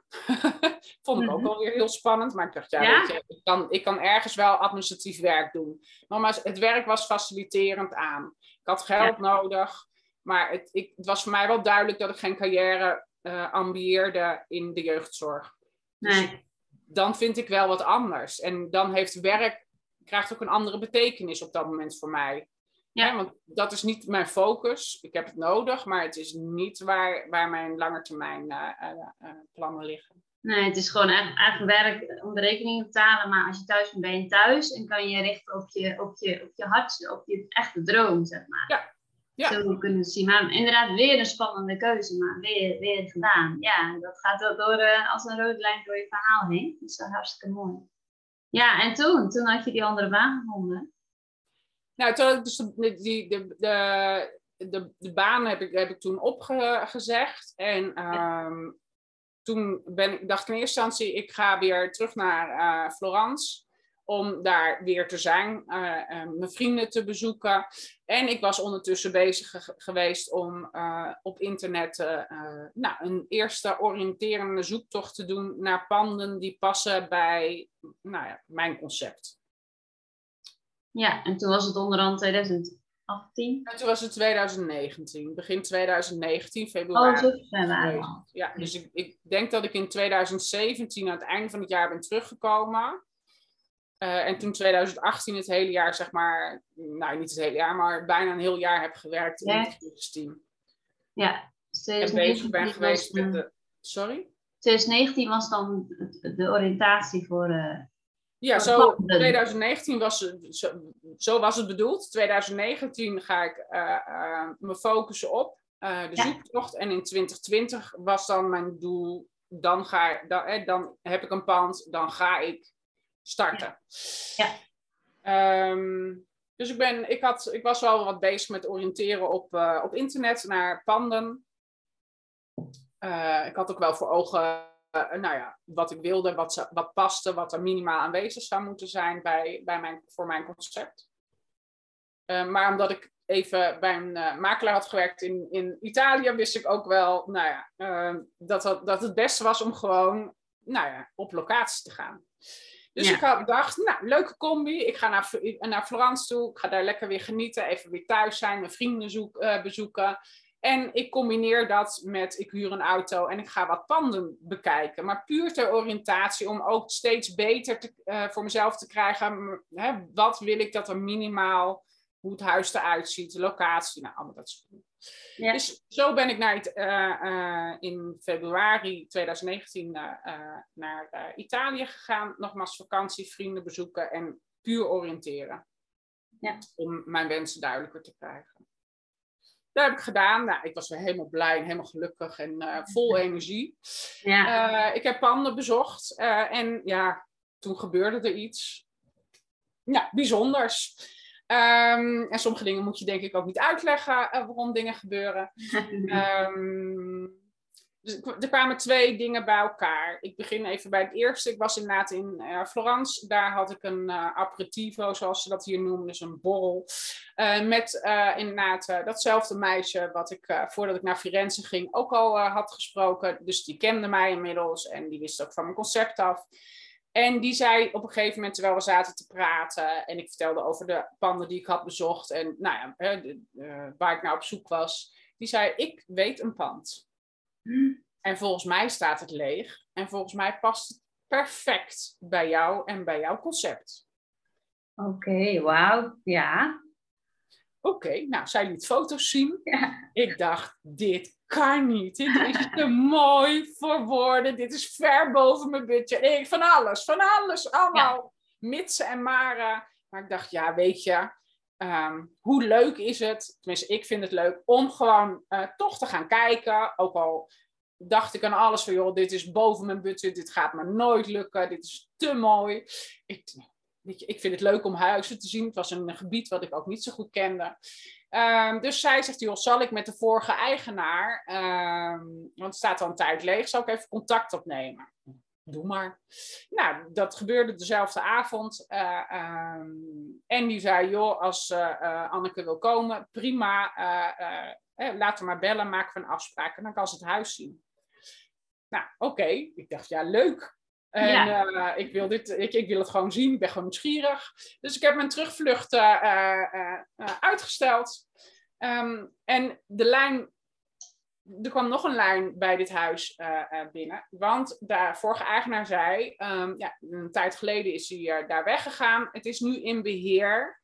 Speaker 2: Vond ik ook wel weer heel spannend. Maar ik dacht, ja,
Speaker 1: Ja?
Speaker 2: weet je, ik, kan, ik kan ergens wel administratief werk doen. Maar het werk was faciliterend aan. Ik had geld nodig. Maar het, ik, het was voor mij wel duidelijk dat ik geen carrière eh ambieerde in de jeugdzorg. Dus
Speaker 1: Nee.
Speaker 2: dan vind ik wel wat anders. En dan heeft werk, krijgt ook een andere betekenis op dat moment voor mij.
Speaker 1: Ja.
Speaker 2: Want dat is niet mijn focus. Ik heb het nodig, maar het is niet waar, waar mijn langetermijn eh, plannen liggen.
Speaker 1: Nee, het is gewoon eigen werk om de rekening te betalen. Maar als je thuis bent, ben je thuis. En kan je richten op je, op je, op je hart, op je echte droom, zeg maar.
Speaker 2: Ja. Ja.
Speaker 1: Zo kunnen we zien. Maar inderdaad, weer een spannende keuze. Maar weer, weer gedaan. Ja, dat gaat wel door, uh, als een rode lijn door je verhaal heen. Dat is hartstikke mooi. Ja, en toen? Toen had je die andere baan gevonden.
Speaker 2: Nou, toen had ik dus de, die, de, de, de, de baan heb ik, heb ik toen opgezegd. En um, toen ben, dacht ik in eerste instantie, ik ga weer terug naar uh, Florence. Om daar weer te zijn, uh, uh, mijn vrienden te bezoeken. En ik was ondertussen bezig ge geweest om op internet nou, een eerste oriënterende zoektocht te doen naar panden die passen bij nou ja, mijn concept.
Speaker 1: Ja, en toen was het onderhand 2018 18?
Speaker 2: En toen was het 2019, begin 2019, februari.
Speaker 1: Oh, zo februari.
Speaker 2: Ja, dus ik, ik denk dat ik in 2017 aan het einde van het jaar ben teruggekomen. Uh, en toen 2018 het hele jaar, zeg maar, nou niet het hele jaar, maar bijna een heel jaar heb gewerkt in het team.
Speaker 1: Ja,
Speaker 2: en bezig ben geweest met de... Sorry?
Speaker 1: 2019 was dan de oriëntatie voor... Uh,
Speaker 2: ja, zo 2019 was, zo, zo, was het bedoeld. 2019 ga ik uh, me focussen op de ja. zoektocht. En in 2020 was dan mijn doel, dan, ga, dan, dan heb ik een pand, dan ga ik starten.
Speaker 1: Ja.
Speaker 2: Ehm, dus ik, ben, ik, had, ik was wel wat bezig met oriënteren op, uh, op internet naar panden. Uh, ik had ook wel voor ogen nou ja, wat ik wilde, wat, wat paste, wat er minimaal aanwezig zou moeten zijn bij, bij mijn, voor mijn concept. maar omdat ik even bij een makelaar had gewerkt in, in Italië, wist ik ook wel nou ja, dat, dat, dat het beste was om gewoon nou ja, op locatie te gaan. Dus ik had gedacht, nou, leuke combi. Ik ga naar, naar Florence toe. Ik ga daar lekker weer genieten. Even weer thuis zijn. Mijn vrienden zoek, bezoeken. En ik combineer dat met, ik huur een auto en ik ga wat panden bekijken. Maar puur ter oriëntatie, om ook steeds beter te, uh, voor mezelf te krijgen. Hè, wat wil ik dat er minimaal, hoe het huis eruit ziet, de locatie, nou, allemaal dat soort dingen. Ja. Dus zo ben ik naar, uh, uh, in februari 2019 uh, naar Italië gegaan. Nogmaals vakantie, vrienden bezoeken en puur oriënteren.
Speaker 1: Ja.
Speaker 2: Om mijn wensen duidelijker te krijgen. Dat heb ik gedaan. Nou, ik was weer helemaal blij en helemaal gelukkig en vol energie.
Speaker 1: Ja.
Speaker 2: ik heb panden bezocht en ja, toen gebeurde er iets ja, bijzonders. Um, en sommige dingen moet je denk ik ook niet uitleggen waarom dingen gebeuren. Um, dus er kwamen twee dingen bij elkaar. Ik begin even bij het eerste. Ik was inderdaad in uh, Florence. Daar had ik een uh, aperitivo, zoals ze dat hier noemen, dus een borrel. Uh, met inderdaad datzelfde meisje wat ik voordat ik naar Firenze ging ook al had gesproken. Dus die kende mij inmiddels en die wist ook van mijn concept af. En die zei op een gegeven moment, terwijl we zaten te praten en ik vertelde over de panden die ik had bezocht en nou ja, waar ik naar op zoek was, die zei: Ik weet een pand. En volgens mij staat het leeg en volgens mij past het perfect bij jou en bij jouw concept.
Speaker 1: Oké, wauw, ja.
Speaker 2: Oké, nou, zij liet foto's zien. Ik dacht, dit kan niet. Dit is te mooi voor woorden. Dit is ver boven mijn budget. Ik, van alles, van alles, allemaal. Mitsen en maren. Maar ik dacht, ja, weet je, ehm, hoe leuk is het? Tenminste, ik vind het leuk om gewoon uh, toch te gaan kijken. Ook al dacht ik aan alles van, joh, dit is boven mijn budget. Dit gaat me nooit lukken. Dit is te mooi. Ik, weet je, ik vind het leuk om huizen te zien. Het was een gebied wat ik ook niet zo goed kende. Um, dus zij zegt, joh, zal ik met de vorige eigenaar, um, want het staat al een tijd leeg, zal ik even contact opnemen? Doe maar. Nou, dat gebeurde dezelfde avond. Uh, um, en die zei, joh, als uh, Anneke wil komen, prima. Uh, laten we maar bellen, maken we een afspraak en dan kan ze het huis zien. Nou, oké. Ik dacht, ja, leuk. En ja. ik, wil dit, ik, ik wil het gewoon zien, ik ben gewoon nieuwsgierig. Dus ik heb mijn terugvlucht uitgesteld. Um, en de lijn, er kwam nog een lijn bij dit huis binnen. Want de vorige eigenaar zei, um, ja, een tijd geleden is hij daar weggegaan. Het is nu in beheer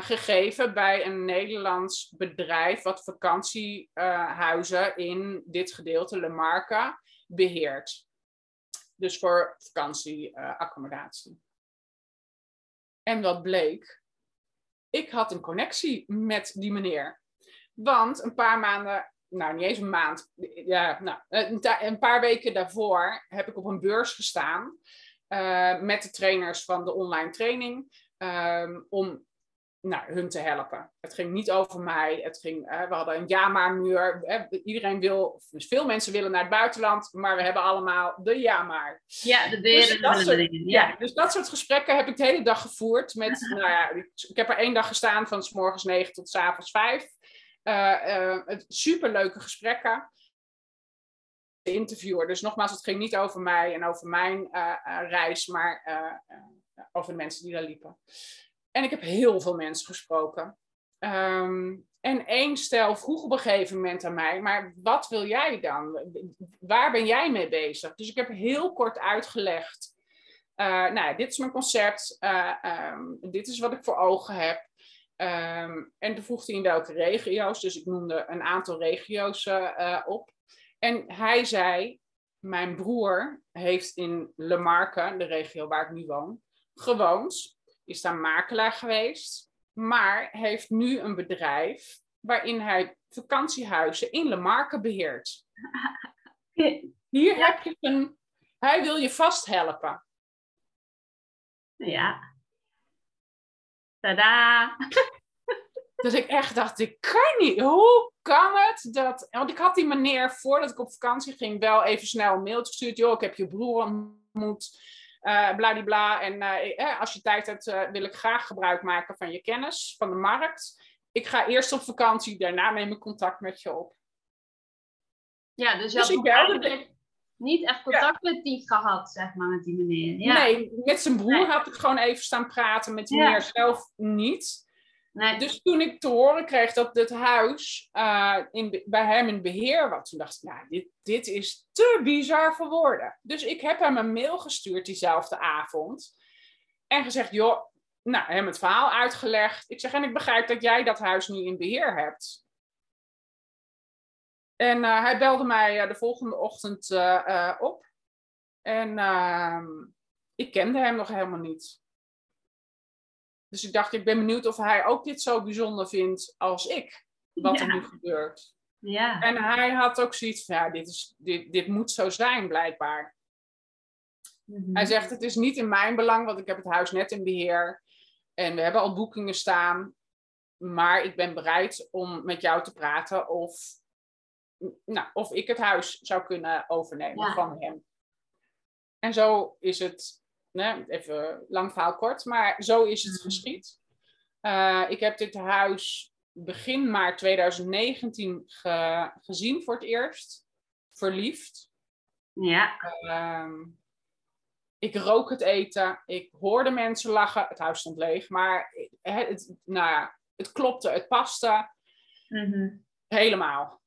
Speaker 2: gegeven bij een Nederlands bedrijf wat vakantiehuizen in dit gedeelte, Le Marca, beheert. Dus voor vakantieaccommodatie. En wat bleek? Ik had een connectie met die meneer. Want een paar maanden, nou niet eens een maand, ja, nou, een, een paar weken daarvoor heb ik op een beurs gestaan. Uh, met de trainers van de online training. Um, om nou, hun te helpen. Het ging niet over mij. Het ging, uh, we hadden een ja-maar-muur. Uh, iedereen wil, dus veel mensen willen naar het buitenland, maar we hebben allemaal de ja-maar.
Speaker 1: Ja, de dus dat,
Speaker 2: soort, dingen, ja. ja. dus dat soort gesprekken heb ik de hele dag gevoerd. Met, nou ja, ik, ik, heb er één dag gestaan van s morgens negen tot s avonds vijf. Uh, superleuke gesprekken. De interviewer. Dus nogmaals, het ging niet over mij en over mijn reis, maar over de mensen die daar liepen. En ik heb heel veel mensen gesproken. Ehm, en één stel vroeg op een gegeven moment aan mij, maar wat wil jij dan? Waar ben jij mee bezig? Dus ik heb heel kort uitgelegd. Uh, nou, dit is mijn concept. Um, dit is wat ik voor ogen heb. Um, en toen vroeg hij in welke regio's. Dus ik noemde een aantal regio's uh, op. En hij zei, mijn broer heeft in Le Marque, de regio waar ik nu woon, gewoond. Is daar makelaar geweest. Maar heeft nu een bedrijf waarin hij vakantiehuizen in Le Marque beheert. Hier heb je een... Hij wil je vasthelpen.
Speaker 1: Ja. Tada!
Speaker 2: Dat ik echt dacht, ik kan niet. Hoe kan het dat... Want ik had die meneer, voordat ik op vakantie ging, wel even snel een mailtje gestuurd. Joh, ik heb je broer ontmoet. Uh, bladibla. En uh, eh, als je tijd hebt, uh, wil ik graag gebruik maken van je kennis, van de markt. Ik ga eerst op vakantie, daarna neem ik contact met je op.
Speaker 1: Ja, dus dus had eigenlijk niet echt contact met die gehad, zeg maar, met die meneer. Ja.
Speaker 2: Nee, met zijn broer had ik gewoon even staan praten, met die meneer zelf niet. Nee. Dus toen ik te horen kreeg dat het huis uh, in, bij hem in beheer was, toen dacht ik, nou, dit, dit is te bizar voor woorden. Dus ik heb hem een mail gestuurd diezelfde avond. En gezegd, joh, nou, hem het verhaal uitgelegd. Ik zeg, en ik begrijp dat jij dat huis nu in beheer hebt. En uh, hij belde mij uh, de volgende ochtend op. En ehm, ik kende hem nog helemaal niet. Dus ik dacht, ik ben benieuwd of hij ook dit zo bijzonder vindt als ik, wat er nu gebeurt.
Speaker 1: Ja.
Speaker 2: En hij had ook zoiets van, ja, dit, is, dit, dit moet zo zijn, blijkbaar. Mm-hmm. Hij zegt, het is niet in mijn belang, want ik heb het huis net in beheer. En we hebben al boekingen staan. Maar ik ben bereid om met jou te praten of, nou, of ik het huis zou kunnen overnemen van hem. En zo is het nee, even lang verhaal kort, maar zo is het mhm. geschied. Uh, ik heb dit huis begin maart 2019 ge gezien voor het eerst. Verliefd.
Speaker 1: Ja.
Speaker 2: Uh, ik rook het eten. Ik hoorde mensen lachen. Het huis stond leeg, maar het, het nou ja, het klopte, het paste. Mm Helemaal.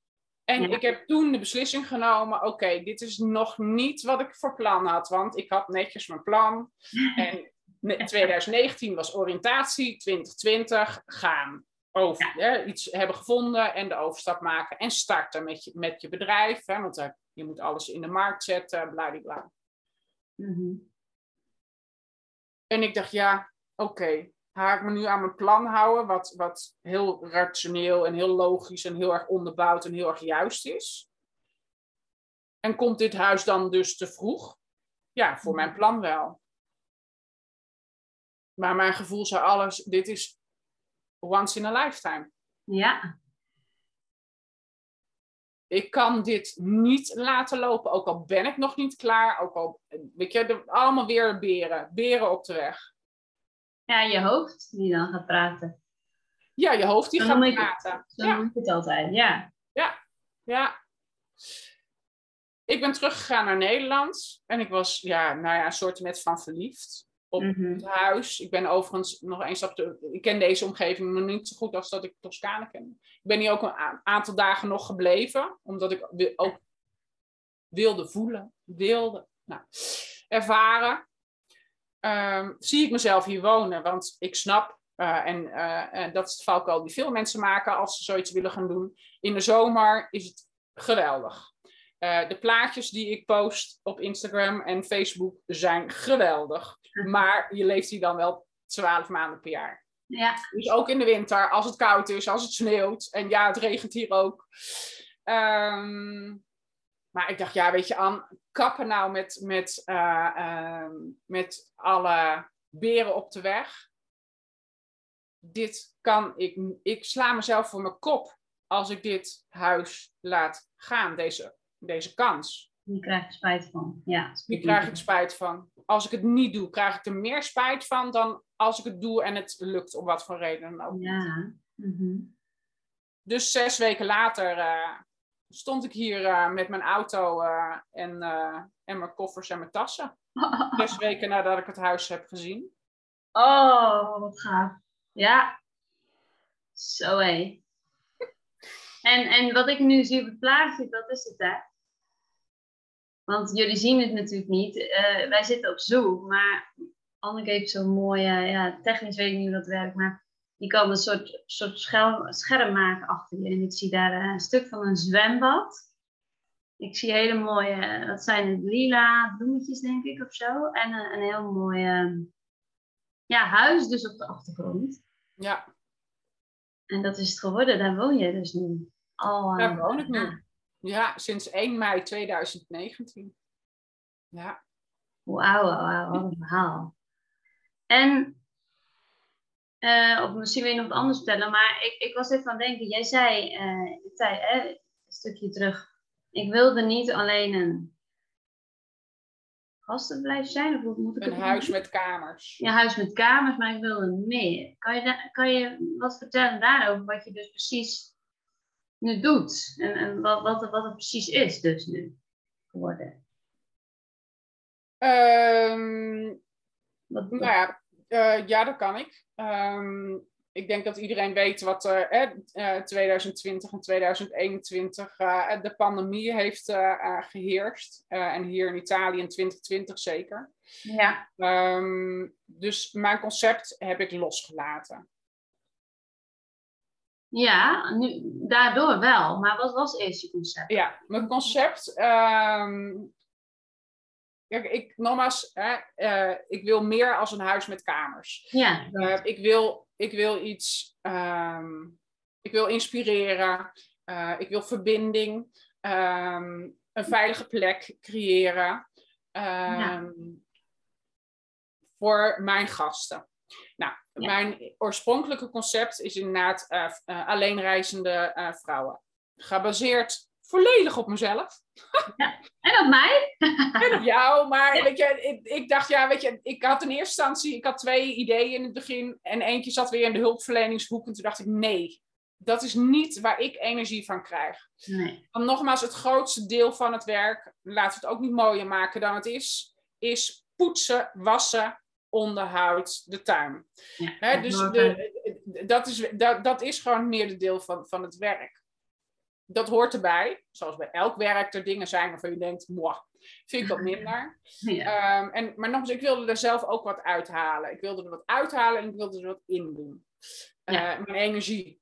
Speaker 2: En ik heb toen de beslissing genomen, oké, dit is nog niet wat ik voor plan had, want ik had netjes mijn plan. En 2019 was oriëntatie, 2020 gaan. Over, hè, iets hebben gevonden en de overstap maken en starten met je, met je bedrijf. Hè, want uh, je moet alles in de markt zetten, bladibla. Mm En ik dacht, ja, oké, ga ik me nu aan mijn plan houden, wat, wat heel rationeel en heel logisch en heel erg onderbouwd en heel erg juist is. En komt dit huis dan dus te vroeg? Ja, voor mijn plan wel. Maar mijn gevoel zei alles, dit is once in a lifetime.
Speaker 1: Ja.
Speaker 2: Ik kan dit niet laten lopen, ook al ben ik nog niet klaar. Ook al, weet je, allemaal weer beren, beren op de weg.
Speaker 1: Ja, je hoofd die dan gaat praten.
Speaker 2: Ja, je hoofd die gaat praten.
Speaker 1: Zo ja. ik het altijd, ja.
Speaker 2: Ja, ja. Ik ben teruggegaan naar Nederland. En ik was, ja, nou ja, een soort met van verliefd op mhm. het huis. Ik ben overigens nog eens op de... Ik ken deze omgeving nog niet zo goed als dat ik Toscane ken. Ik ben hier ook een aantal dagen nog gebleven. Omdat ik ook wilde voelen, wilde nou, ervaren. Ehm, zie ik mezelf hier wonen. Want ik snap, uh, en uh, dat is het valkuil die veel mensen maken als ze zoiets willen gaan doen. In de zomer is het geweldig. Uh, de plaatjes die ik post op Instagram en Facebook zijn geweldig. Maar je leeft hier dan wel 12 maanden per jaar.
Speaker 1: Ja.
Speaker 2: Dus ook in de winter, als het koud is, als het sneeuwt. En ja, het regent hier ook. Um, maar ik dacht, ja, weet je, Anne, kappen nou met, met, uh, uh, met alle beren op de weg. Dit kan ik, ik sla mezelf voor mijn kop als ik dit huis laat gaan, deze, deze kans.
Speaker 1: Je krijgt er spijt van, ja.
Speaker 2: Hier krijg ik spijt van. Als ik het niet doe, krijg ik er meer spijt van dan als ik het doe en het lukt om wat voor reden dan ook.
Speaker 1: Ja. Mm -hmm.
Speaker 2: Dus zes weken later uh, stond ik hier uh, met mijn auto uh, en, uh, en mijn koffers en mijn tassen. Zes weken nadat ik het huis heb gezien.
Speaker 1: Oh, wat gaaf. Ja. Zo hé. En, en wat ik nu zie op het plaatje, dat is het hè? Want jullie zien het natuurlijk niet. Wij zitten op Zoom, maar Anneke heeft zo'n mooie, ja, technisch weet ik niet hoe dat werkt, maar je kan een soort, soort scherm, scherm maken achter je. En ik zie daar een stuk van een zwembad. Ik zie hele mooie, dat zijn het lila bloemetjes denk ik of zo. En een, een heel mooi ehm, ja, huis dus op de achtergrond.
Speaker 2: Ja.
Speaker 1: En dat is het geworden, daar woon je dus nu. Al,
Speaker 2: daar eh, woon ik nu. Ja, sinds 1 mei 2019. Ja.
Speaker 1: Wauw, wauw, wat een verhaal. En, uh, of misschien wil je nog wat anders vertellen, maar ik, ik was even aan het denken. Jij zei, uh, zei een stukje terug, ik wilde niet alleen een gastenblijf zijn? Of hoe moet ik
Speaker 2: een huis met kamers.
Speaker 1: Ja, huis met kamers, maar ik wilde meer. Kan je, kan je wat vertellen daarover, wat je dus precies nu doet? En, en wat, wat, wat het precies is dus nu geworden?
Speaker 2: Um, wat, nou ja, uh, ja, dat kan ik. Um, ik denk dat iedereen weet wat uh, uh, 2020 en 2021 uh, de pandemie heeft uh, geheerst. en hier in Italië in 2020 zeker.
Speaker 1: Ja.
Speaker 2: Um, dus mijn concept heb ik losgelaten.
Speaker 1: Ja, nu, daardoor wel. Maar wat was eerst je concept?
Speaker 2: Ja, mijn concept. Um, Kijk, ik, nogmaals, hè, uh, ik wil meer als een huis met kamers.
Speaker 1: Ja.
Speaker 2: Uh, ik, wil, ik wil iets, um, ik wil inspireren, uh, ik wil verbinding, um, een veilige plek creëren um, ja. voor mijn gasten. Nou, ja. mijn oorspronkelijke concept is inderdaad alleenreizende vrouwen. Gebaseerd volledig op mezelf.
Speaker 1: Ja. En op mij.
Speaker 2: en op jou, maar weet je, ik, ik, dacht, ja, weet je, ik had in eerste instantie, ik had twee ideeën in het begin en eentje zat weer in de hulpverleningshoek en toen dacht ik, nee, dat is niet waar ik energie van krijg.
Speaker 1: Nee.
Speaker 2: Dan nogmaals, het grootste deel van het werk, laten we het ook niet mooier maken dan het is, is poetsen, wassen, onderhoud, de tuin.
Speaker 1: Ja,
Speaker 2: He, dus de, dat, is, dat, dat is gewoon meer de deel van, van het werk dat hoort erbij. Zoals bij elk werk er dingen zijn waarvan je denkt, mwah, vind ik wat minder.
Speaker 1: Ja.
Speaker 2: Um, en, maar nogmaals, ik wilde er zelf ook wat uithalen. Ik wilde er wat uithalen en ik wilde er wat in doen. Ja. Uh, mijn energie,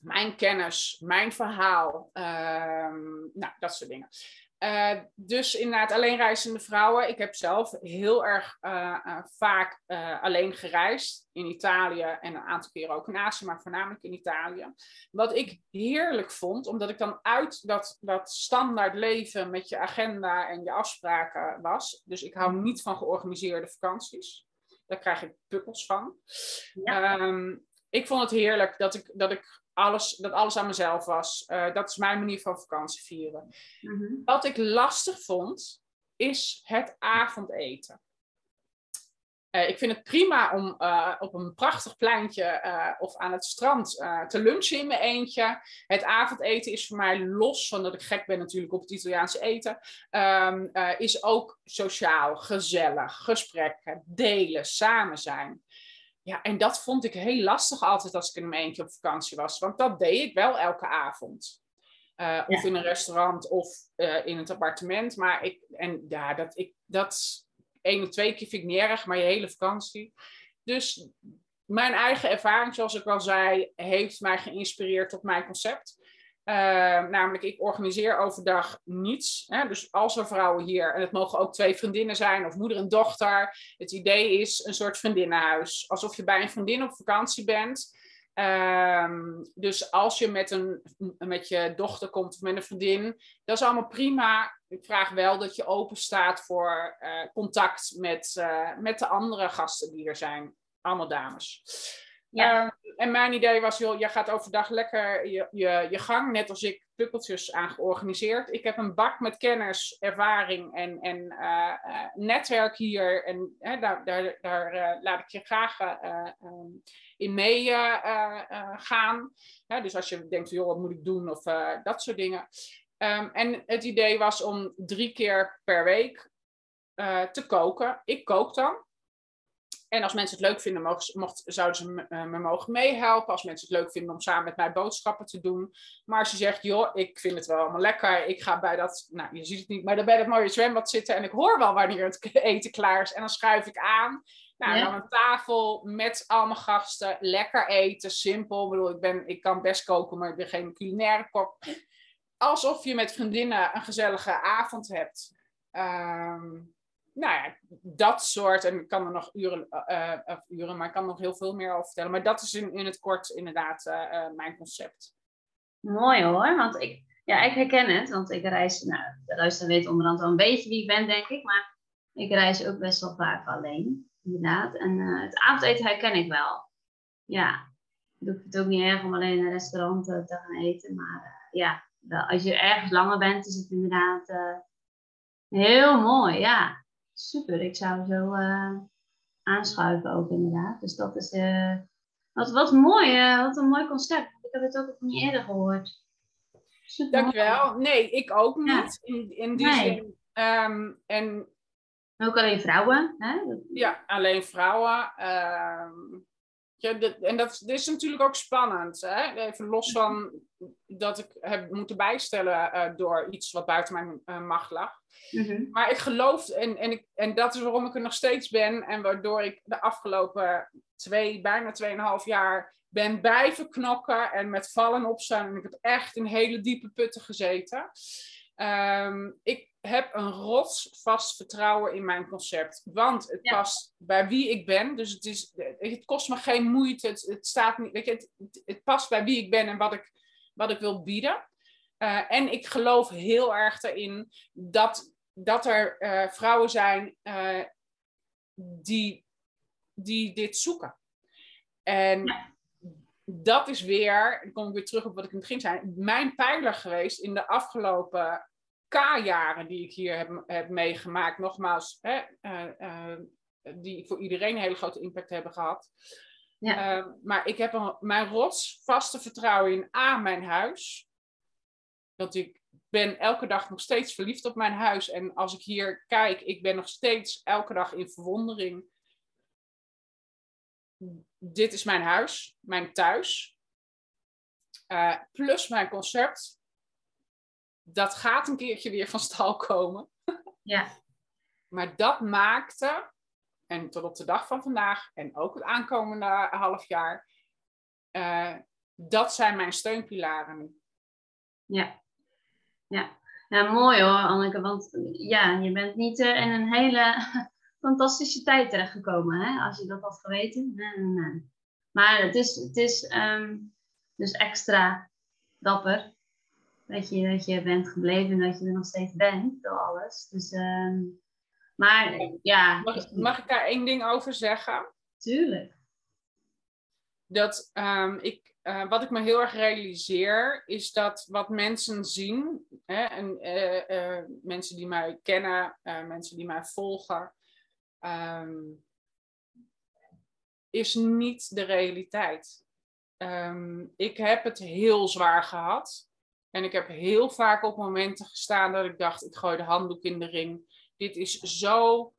Speaker 2: mijn kennis, mijn verhaal, um, nou, dat soort dingen. Uh, dus inderdaad, alleenreizende vrouwen. Ik heb zelf heel erg uh, uh, vaak alleen gereisd in Italië en een aantal keren ook in Azië, maar voornamelijk in Italië. Wat ik heerlijk vond, omdat ik dan uit dat, dat standaard leven met je agenda en je afspraken was. Dus ik hou niet van georganiseerde vakanties. Daar krijg ik pukkels van.
Speaker 1: Ja.
Speaker 2: Um, ik vond het heerlijk dat ik, dat ik alles, dat alles aan mezelf was. Uh, dat is mijn manier van vakantie vieren.
Speaker 1: Mm-hmm.
Speaker 2: Wat ik lastig vond, is het avondeten. Uh, ik vind het prima om uh, op een prachtig pleintje of aan het strand te lunchen in mijn eentje. Het avondeten is voor mij los van dat ik gek ben natuurlijk op het Italiaanse eten. Um, is ook sociaal, gezellig, gesprekken, delen, samen zijn. Ja, en dat vond ik heel lastig altijd als ik in mijn eentje op vakantie was. Want dat deed ik wel elke avond. Uh, of in een restaurant of uh, in het appartement. Maar ik, en ja, dat, ik, dat één of twee keer vind ik niet erg, maar je hele vakantie. Dus mijn eigen ervaring, zoals ik al zei, heeft mij geïnspireerd tot mijn concept. Uh, namelijk, ik organiseer overdag niets. Hè? Dus als er vrouwen hier, en het mogen ook twee vriendinnen zijn, of moeder en dochter. Het idee is een soort vriendinnenhuis. Alsof je bij een vriendin op vakantie bent. Um, dus als je met, een, met je dochter komt of met een vriendin, dat is allemaal prima. Ik vraag wel dat je open staat voor uh, contact met, uh, met de andere gasten die er zijn. Allemaal dames.
Speaker 1: Ja.
Speaker 2: Uh, en mijn idee was, joh, je gaat overdag lekker je, je, je gang, net als ik, pukkeltjes aan georganiseerd. Ik heb een bak met kennis, ervaring en, en uh, uh, netwerk hier. En daar, daar, daar uh, laat ik je graag um, in mee gaan. dus als je denkt, joh, wat moet ik doen? Of dat soort dingen. Um, en het idee was om drie keer per week te koken. Ik kook dan. En als mensen het leuk vinden, mogen, mocht, zouden ze me, me, mogen meehelpen. Als mensen het leuk vinden om samen met mij boodschappen te doen. Maar als je zegt, joh, ik vind het wel allemaal lekker. Ik ga bij dat, nou je ziet het niet, maar dan bij dat mooie zwembad zitten. En ik hoor wel wanneer het eten klaar is. En dan schuif ik aan. Nou, dan een tafel met allemaal gasten. Lekker eten, simpel. Ik bedoel, ik, ben, ik kan best koken, maar ik ben geen culinaire kok. Alsof je met vriendinnen een gezellige avond hebt. Um, nou ja, dat soort, en ik kan er nog uren, uh, uh, uren, maar ik kan nog heel veel meer over vertellen. Maar dat is in, in het kort inderdaad uh, mijn concept.
Speaker 1: Mooi hoor, want ik, ja, ik herken het, want ik reis, nou, de luisteraar weet onderhand wel een beetje wie ik ben, denk ik, maar ik reis ook best wel vaak alleen, inderdaad. En het avondeten herken ik wel. Ja, ik doe het ook niet erg om alleen in een restaurant te gaan eten, maar ja, wel, als je ergens langer bent, is het inderdaad heel mooi, ja super. Ik zou zo uh, aanschuiven ook inderdaad. Dus dat is uh, wat, wat mooi, uh, wat een mooi concept. Ik heb het ook nog niet eerder gehoord.
Speaker 2: Super Dankjewel. Nee, ik ook niet. In, in die nee. zin. Um, en
Speaker 1: ook alleen vrouwen, hè?
Speaker 2: Ja, alleen vrouwen. Um, ja, en dat, dat, is natuurlijk ook spannend. Hè? Even los van dat ik heb moeten bijstellen uh, door iets wat buiten mijn uh, macht lag. Mm-hmm. Maar ik geloof, en, en, ik, en dat is waarom ik er nog steeds ben. En waardoor ik de afgelopen twee, bijna tweeënhalf jaar ben blijven knokken. En met vallen opstaan. En ik heb echt in hele diepe putten gezeten. Um, ik heb een rotsvast vertrouwen in mijn concept. Want het past bij wie ik ben. Dus het, is, het kost me geen moeite. Het, het staat niet, weet je, het, het, past bij wie ik ben en wat ik, wat ik wil bieden. Uh, en ik geloof heel erg erin dat, dat er uh, vrouwen zijn uh, die, die dit zoeken. En ja. dat is weer, dan kom ik weer terug op wat ik in het begin zei, mijn pijler geweest in de afgelopen K-jaren die ik hier heb, heb meegemaakt, nogmaals, hè, uh, uh, die voor iedereen een hele grote impact hebben gehad. Ja. Uh, maar ik heb een, mijn rotsvaste vertrouwen in A, mijn huis. Want ik ben elke dag nog steeds verliefd op mijn huis. En als ik hier kijk, ik ben nog steeds elke dag in verwondering. Dit is mijn huis, mijn thuis. plus mijn concept dat gaat een keertje weer van stal komen.
Speaker 1: Ja.
Speaker 2: maar dat maakte, en tot op de dag van vandaag en ook het aankomende half jaar, uh, dat zijn mijn steunpilaren.
Speaker 1: Ja. Ja. ja, mooi hoor, Anneke. Want ja, je bent niet uh, in een hele fantastische tijd terechtgekomen, hè? Als je dat had geweten. Nee, nee, nee. Maar het is, het is um, dus extra dapper dat je, dat je bent gebleven en dat je er nog steeds bent door alles. Dus, uh, maar ja.
Speaker 2: Mag, mag, ik daar één ding over zeggen?
Speaker 1: Tuurlijk.
Speaker 2: Dat um, ik, uh, wat ik me heel erg realiseer, is dat wat mensen zien, hè, en uh, uh, mensen die mij kennen, mensen die mij volgen, um, is niet de realiteit. Ik heb het heel zwaar gehad. En ik heb heel vaak op momenten gestaan dat ik dacht, ik gooi de handdoek in de ring. Dit is zo,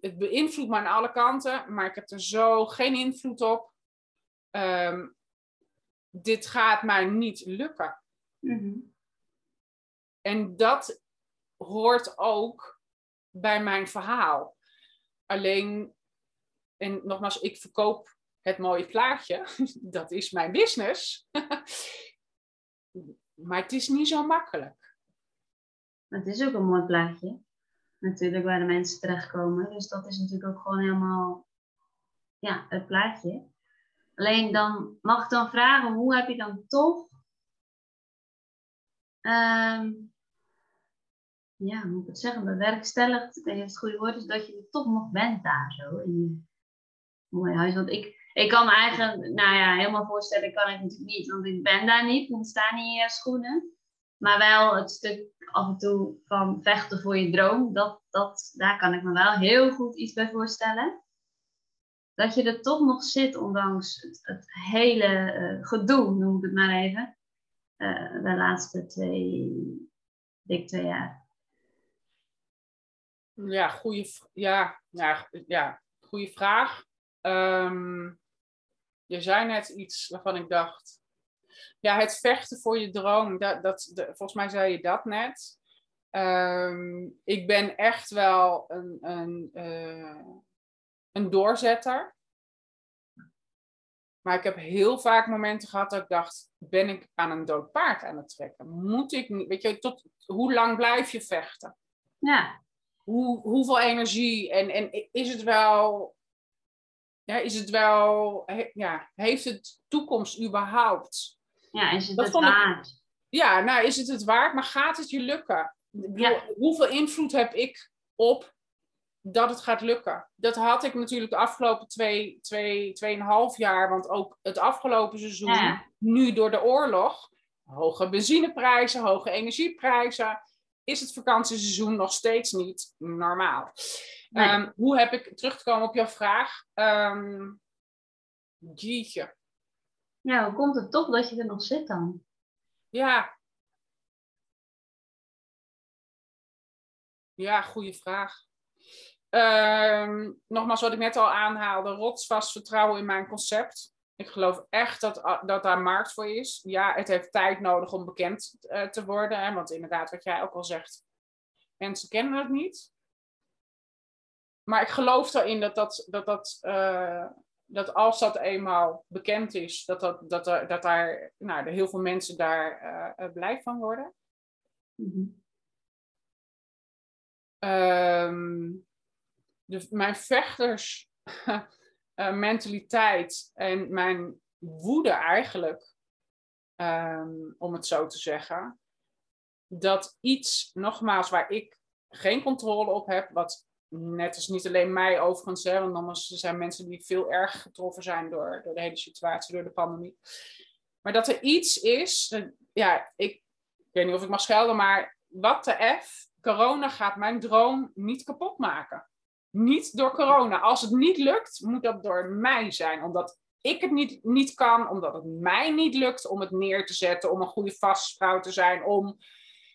Speaker 2: het beïnvloedt me aan alle kanten, maar ik heb er zo geen invloed op. Um, dit gaat mij niet lukken. Mm-hmm. En dat hoort ook bij mijn verhaal. Alleen, en nogmaals, ik verkoop het mooie plaatje. Dat is mijn business. Maar het is niet zo makkelijk.
Speaker 1: Het is ook een mooi plaatje. Natuurlijk waar de mensen terechtkomen. Dus dat is natuurlijk ook gewoon helemaal ja, het plaatje. Alleen dan mag ik dan vragen, hoe heb je dan toch um, ja, moet ik het zeggen, bewerkstelligd, niet of het goede woord is, dat je er toch nog bent daar zo in je mooie huis. Want ik, ik kan me eigenlijk, nou ja, helemaal voorstellen kan ik natuurlijk niet, want ik ben daar niet, ik sta niet in schoenen. Maar wel het stuk af en toe van vechten voor je droom, dat, dat, daar kan ik me wel heel goed iets bij voorstellen. Dat je er toch nog zit, ondanks het, hele uh, gedoe, noem ik het maar even. Uh, de laatste twee, dik twee jaar.
Speaker 2: Ja, goede, ja, ja, ja, goede vraag. Ehm, je zei net iets waarvan ik dacht. Ja, het vechten voor je droom. Dat, dat, de, volgens mij zei je dat net. Ehm, ik ben echt wel een, een, uh, een doorzetter. Maar ik heb heel vaak momenten gehad dat ik dacht: ben ik aan een dood paard aan het trekken? Moet ik niet? Weet je, tot hoe lang blijf je vechten?
Speaker 1: Ja.
Speaker 2: Hoe, hoeveel energie en, en is het wel. Ja, is het wel. ja, heeft het toekomst überhaupt?
Speaker 1: Ja, is het dat het waard?
Speaker 2: ja, nou is het het waard, maar gaat het je lukken? Ja. Hoeveel invloed heb ik op dat het gaat lukken. Dat had ik natuurlijk de afgelopen twee, twee, tweeënhalf jaar, want ook het afgelopen seizoen, nu door de oorlog, hoge benzineprijzen, hoge energieprijzen, is het vakantieseizoen nog steeds niet normaal. Ehm, hoe heb ik terug te komen op jouw vraag? Um, jeetje.
Speaker 1: Ja, hoe komt het toch dat je er nog zit dan?
Speaker 2: Ja. Ja, goede vraag. Ehm, nogmaals, wat ik net al aanhaalde, rotsvast vertrouwen in mijn concept. Ik geloof echt dat, ah, dat daar markt voor is. Ja, het heeft tijd nodig om bekend uh, te worden. Hè, want inderdaad, wat jij ook al zegt, mensen kennen het niet. Maar ik geloof erin dat, dat, dat, dat, uh, dat als dat eenmaal bekend is, dat, dat, dat, er, dat daar nou, heel veel mensen daar uh, blij van worden. Mm -hmm. um, de, mijn vechtersmentaliteit uh, en mijn woede eigenlijk, um, om het zo te zeggen, dat iets, nogmaals, waar ik geen controle op heb, wat net als niet alleen mij overigens, hè, want anders zijn mensen die veel erg getroffen zijn door, door de hele situatie, door de pandemie. Maar dat er iets is, ja, ik, ik weet niet of ik mag schelden, maar wat de F, corona gaat mijn droom niet kapot maken niet door corona. Als het niet lukt, moet dat door mij zijn. Omdat ik het niet, niet kan, omdat het mij niet lukt om het neer te zetten, om een goede vastvrouw te zijn, om.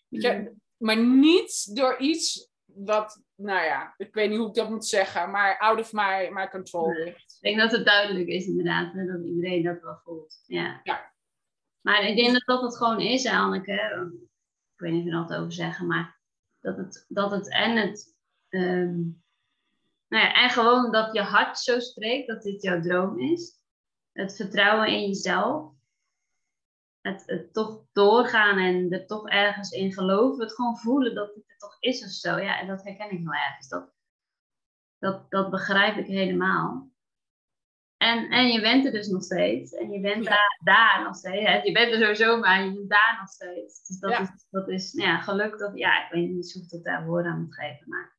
Speaker 2: Je, maar niet door iets wat, nou ja, ik weet niet hoe ik dat moet zeggen, maar out of my, my control ligt.
Speaker 1: Ik denk dat het duidelijk is inderdaad, dat iedereen dat wel voelt. Ja.
Speaker 2: ja.
Speaker 1: Maar ik denk dat dat het gewoon is, Anneke. Ik weet niet of je er altijd over zeggen, maar dat het, dat het en het ehm, nou ja, en gewoon dat je hart zo spreekt, dat dit jouw droom is. Het vertrouwen in jezelf. Het, het toch doorgaan en er toch ergens in geloven. Het gewoon voelen dat het er toch is of zo. Ja, en dat herken ik wel ergens. Dat, dat, dat begrijp ik helemaal. En, en je bent er dus nog steeds. En je bent daar, daar nog steeds. Je bent er sowieso, maar je bent daar nog steeds. Dus dat is, dat is ja, geluk. Dat, ja, ik weet niet of ik daar woorden aan moet geven. Maar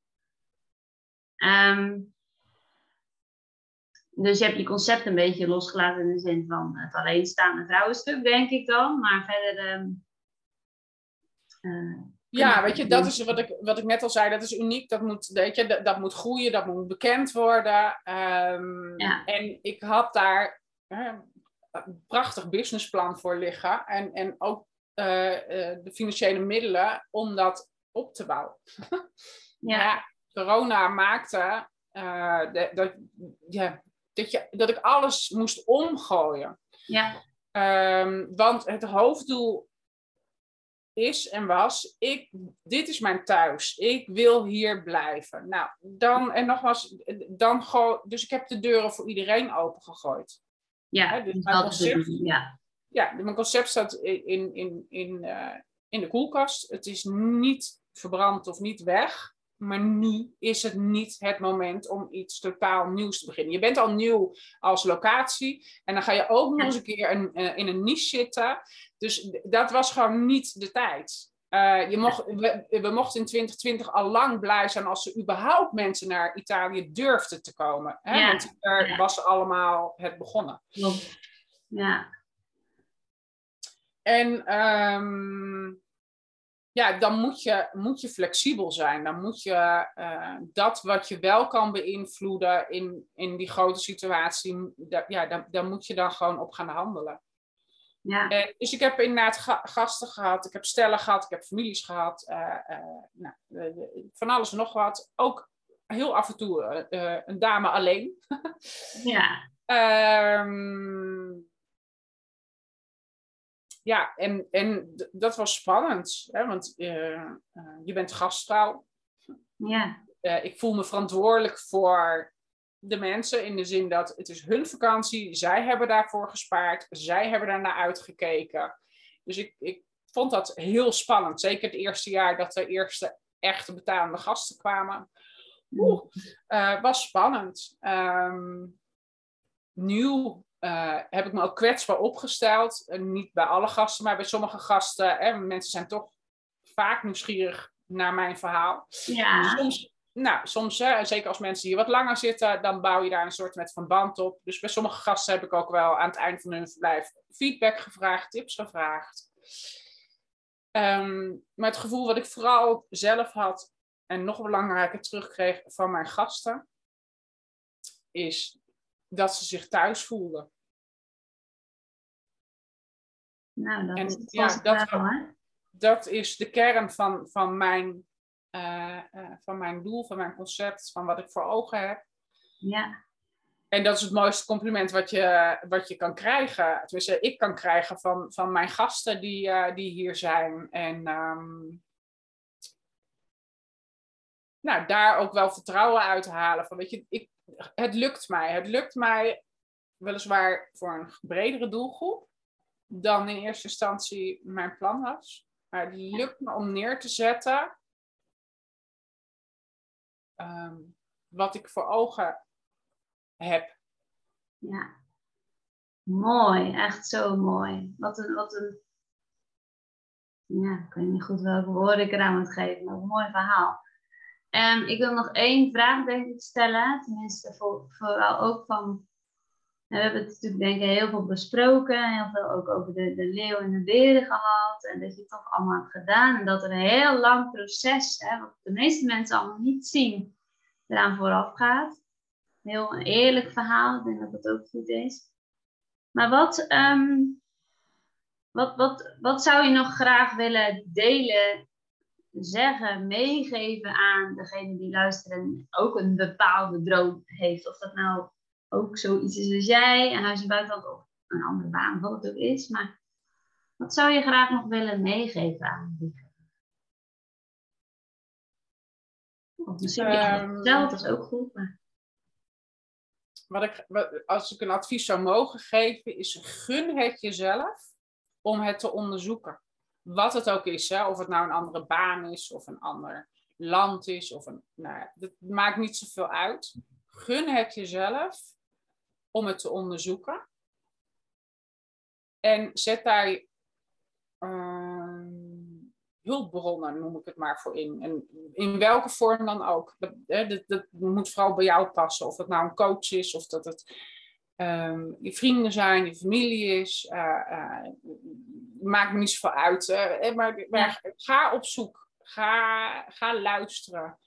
Speaker 1: Um, dus je hebt je concept een beetje losgelaten in de zin van het alleenstaande vrouwenstuk, denk ik dan. Maar verder. Um,
Speaker 2: uh, ja, weet je, dat is wat ik, wat ik net al zei, dat is uniek. Dat moet, weet je, dat, dat moet groeien, dat moet bekend worden. Um, ja. En ik had daar uh, een prachtig businessplan voor liggen. En, en ook uh, de financiële middelen om dat op te bouwen. ja. Corona maakte uh, de, dat, ja, dat, je, dat ik alles moest omgooien.
Speaker 1: Ja.
Speaker 2: Um, want het hoofddoel is en was, ik, dit is mijn thuis. Ik wil hier blijven. Nou, dan, en nogmaals, dan go, dus ik heb de deuren voor iedereen opengegooid.
Speaker 1: Ja, dus mijn concept, ja.
Speaker 2: ja, mijn concept staat in, in, in, uh, in de koelkast. Het is niet verbrand of niet weg. Maar nu is het niet het moment om iets totaal nieuws te beginnen. Je bent al nieuw als locatie. En dan ga je ook nog eens een keer een, uh, in een niche zitten. Dus dat was gewoon niet de tijd. Uh, je mocht, we, we, mochten in 2020 al lang blij zijn als er überhaupt mensen naar Italië durfden te komen. Hè? Ja. Want daar was allemaal het begonnen.
Speaker 1: Ja.
Speaker 2: En um, ja, dan moet je, moet je flexibel zijn. Dan moet je uh, dat wat je wel kan beïnvloeden in, in die grote situatie, ja, daar, daar moet je dan gewoon op gaan handelen.
Speaker 1: Ja.
Speaker 2: En, dus ik heb inderdaad ga, gasten gehad, ik heb stellen gehad, ik heb families gehad, uh, uh, nou, van alles en nog wat. Ook heel af en toe een dame alleen.
Speaker 1: ja.
Speaker 2: Ehm, ja, en, en dat was spannend, hè, want uh, je bent gastvrouw.
Speaker 1: Ja.
Speaker 2: ik voel me verantwoordelijk voor de mensen in de zin dat het is hun vakantie, zij hebben daarvoor gespaard, zij hebben daarnaar uitgekeken. Dus ik, ik vond dat heel spannend. Zeker het eerste jaar dat de eerste echte betalende gasten kwamen. Oeh, uh, was spannend. Um, nieuw uh, heb ik me ook kwetsbaar opgesteld. Uh, niet bij alle gasten, maar bij sommige gasten. Hè, mensen zijn toch vaak nieuwsgierig naar mijn verhaal.
Speaker 1: Ja.
Speaker 2: Soms nou, soms, hè, zeker als mensen hier wat langer zitten, dan bouw je daar een soort met van band op. Dus bij sommige gasten heb ik ook wel aan het eind van hun verblijf feedback gevraagd, tips gevraagd. Um, maar het gevoel wat ik vooral zelf had en nog belangrijker terugkreeg van mijn gasten, is dat ze zich thuis voelden.
Speaker 1: Nou, dat en, is ja, dat,
Speaker 2: dat is de kern van, van mijn uh, van mijn doel, van mijn concept, van wat ik voor ogen heb.
Speaker 1: Ja.
Speaker 2: En dat is het mooiste compliment wat je, wat je kan krijgen. Tenminste, ik kan krijgen van, van mijn gasten die, uh, die hier zijn. En um, nou, daar ook wel vertrouwen uit halen. Van, weet je, ik, het lukt mij. Het lukt mij weliswaar voor een bredere doelgroep dan in eerste instantie mijn plan was. Maar het lukt me om neer te zetten Ehm, wat ik voor ogen heb.
Speaker 1: Ja, mooi, echt zo mooi. Wat een, wat een, ja, ik weet niet goed welke woorden ik eraan moet geven, maar een mooi verhaal. Um, ik wil nog één vraag denk ik stellen, tenminste voor, vooral ook van we hebben het natuurlijk denk ik heel veel besproken. Heel veel ook over de, de leeuw en de beren gehad. En dat je het toch allemaal hebt gedaan. En dat er een heel lang proces, hè, wat de meeste mensen allemaal niet zien, eraan vooraf gaat. Heel een eerlijk verhaal. Ik denk dat dat ook goed is. Maar wat, ehm, wat, wat, wat zou je nog graag willen delen, zeggen, meegeven aan degene die luisteren en ook een bepaalde droom heeft? Of dat nou ook zoiets is als jij, een huis in buitenland of een andere baan, wat het ook is. Maar wat zou je graag nog willen meegeven aan die? Of misschien um, dat is ook goed. Maar...
Speaker 2: Wat ik, als ik een advies zou mogen geven, is gun het jezelf om het te onderzoeken. Wat het ook is, hè? of het nou een andere baan is, of een ander land is, of een, nou, dat maakt niet zoveel uit. Gun het jezelf om het te onderzoeken. En zet daar uh, hulpbronnen, noem ik het maar, voor in. En in welke vorm dan ook. Dat, dat, dat, moet vooral bij jou passen. Of het nou een coach is, of dat het ehm, je vrienden zijn, je familie is. Uh, uh, maakt me niet zoveel uit. maar, maar ga op zoek. Ga, ga luisteren.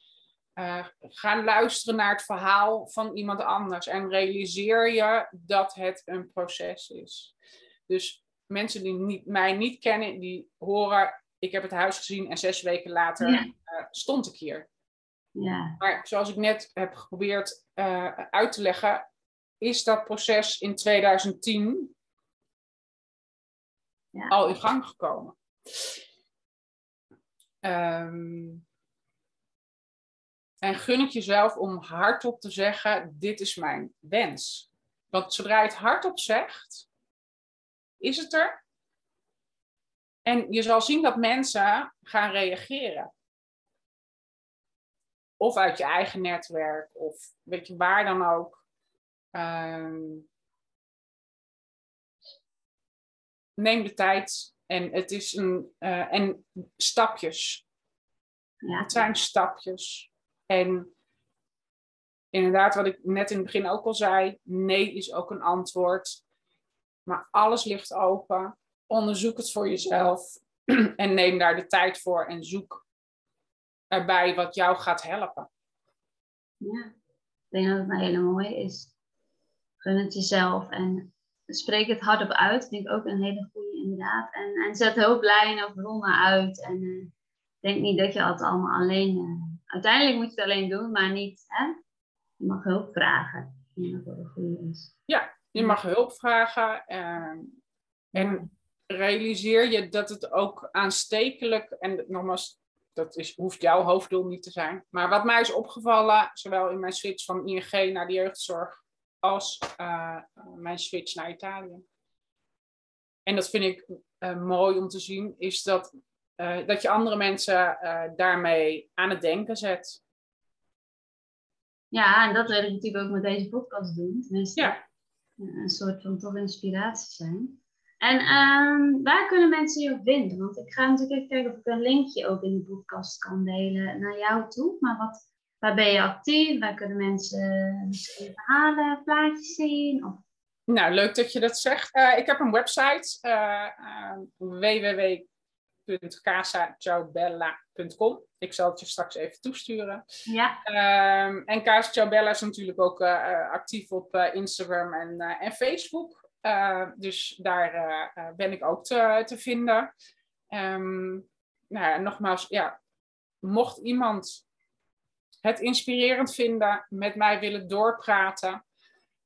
Speaker 2: Uh, ga luisteren naar het verhaal van iemand anders en realiseer je dat het een proces is. Dus mensen die niet, mij niet kennen, die horen, ik heb het huis gezien en zes weken later uh, stond ik hier.
Speaker 1: Ja.
Speaker 2: Maar zoals ik net heb geprobeerd uh, uit te leggen, is dat proces in 2010 ja. al in gang gekomen. Um, en gun het jezelf om hardop te zeggen: Dit is mijn wens. Want zodra je het hardop zegt, is het er. En je zal zien dat mensen gaan reageren. Of uit je eigen netwerk, of weet je waar dan ook. Um, neem de tijd en het is een. Uh, en stapjes.
Speaker 1: Ja.
Speaker 2: Het zijn stapjes. En inderdaad, wat ik net in het begin ook al zei, nee is ook een antwoord. Maar alles ligt open. Onderzoek het voor jezelf en neem daar de tijd voor en zoek erbij wat jou gaat helpen.
Speaker 1: Ja, ik denk dat het een hele mooie is. Gun het jezelf en spreek het hardop uit. Ik denk ook een hele goede inderdaad. En, en zet hulplijnen of bronnen uit. En uh, denk niet dat je het allemaal alleen uh, uiteindelijk moet je het alleen doen, maar niet, hè? Je mag hulp vragen. Ja, dat een goede is.
Speaker 2: Ja, je mag hulp vragen. Uh, en realiseer je dat het ook aanstekelijk, en nogmaals, dat is, hoeft jouw hoofddoel niet te zijn. Maar wat mij is opgevallen, zowel in mijn switch van ING naar de jeugdzorg, als uh, mijn switch naar Italië. En dat vind ik uh, mooi om te zien, is dat, uh, dat je andere mensen daarmee aan het denken zet.
Speaker 1: Ja, en dat wil ik natuurlijk ook met deze podcast doen. Tenminste, ja. een soort van toch inspiratie zijn. En um, waar kunnen mensen je vinden? Want ik ga natuurlijk even kijken of ik een linkje ook in de podcast kan delen naar jou toe. Maar wat, waar ben je actief? Waar kunnen mensen misschien verhalen, plaatjes zien? Of...
Speaker 2: Nou, leuk dat je dat zegt. Ik heb een website, uh, www.casacciobella.com. Ik zal het je straks even toesturen.
Speaker 1: Ja.
Speaker 2: Um, en Casa Ciobella is natuurlijk ook actief op Instagram en, en Facebook. Dus daar ben ik ook te, te vinden. Um, nou, nogmaals, ja, mocht iemand het inspirerend vinden, met mij willen doorpraten,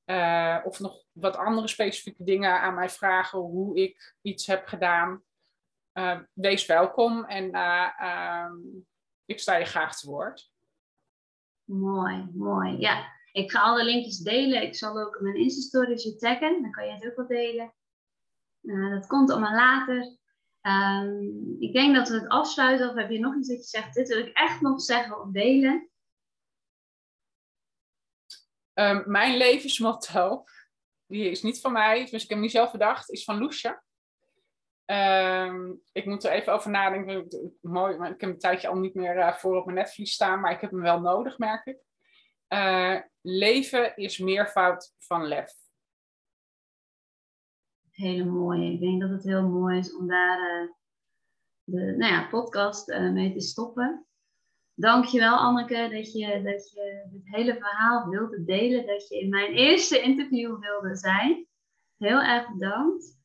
Speaker 2: uh, of nog wat andere specifieke dingen aan mij vragen, hoe ik iets heb gedaan, wees welkom en um, ik sta je graag te woord.
Speaker 1: Mooi, mooi. Ja, ik ga alle linkjes delen. Ik zal ook mijn Insta-stories je taggen. Dan kan je het ook wel delen. Uh, dat komt allemaal later. Um, ik denk dat we het afsluiten. Of heb je nog iets dat je zegt? Dit wil ik echt nog zeggen of delen.
Speaker 2: Um, mijn levensmotto, die is niet van mij, dus ik heb hem niet zelf bedacht, is van Loesje. Um, ik moet er even over nadenken. Mooi, maar ik heb een tijdje al niet meer uh, voor op mijn netvlies staan, maar ik heb hem wel nodig, merk ik. Uh, leven is meervoud van lef.
Speaker 1: Hele mooie. Ik denk dat het heel mooi is om daar uh, de nou ja, podcast mee te stoppen. Dankjewel Anneke dat je, dat je dit hele verhaal wilde delen. Dat je in mijn eerste interview wilde zijn. Heel erg bedankt.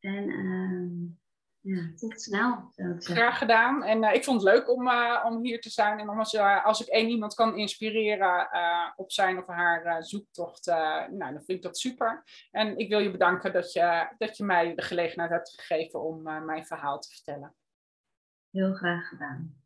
Speaker 1: En ehm, ja, tot snel, zou ik
Speaker 2: Graag gedaan. En uh, ik vond het leuk om, uh, om hier te zijn. En als, uh, als ik één iemand kan inspireren op zijn of haar zoektocht, nou, dan vind ik dat super. En ik wil je bedanken dat je, dat je mij de gelegenheid hebt gegeven om mijn verhaal te vertellen.
Speaker 1: Heel graag gedaan.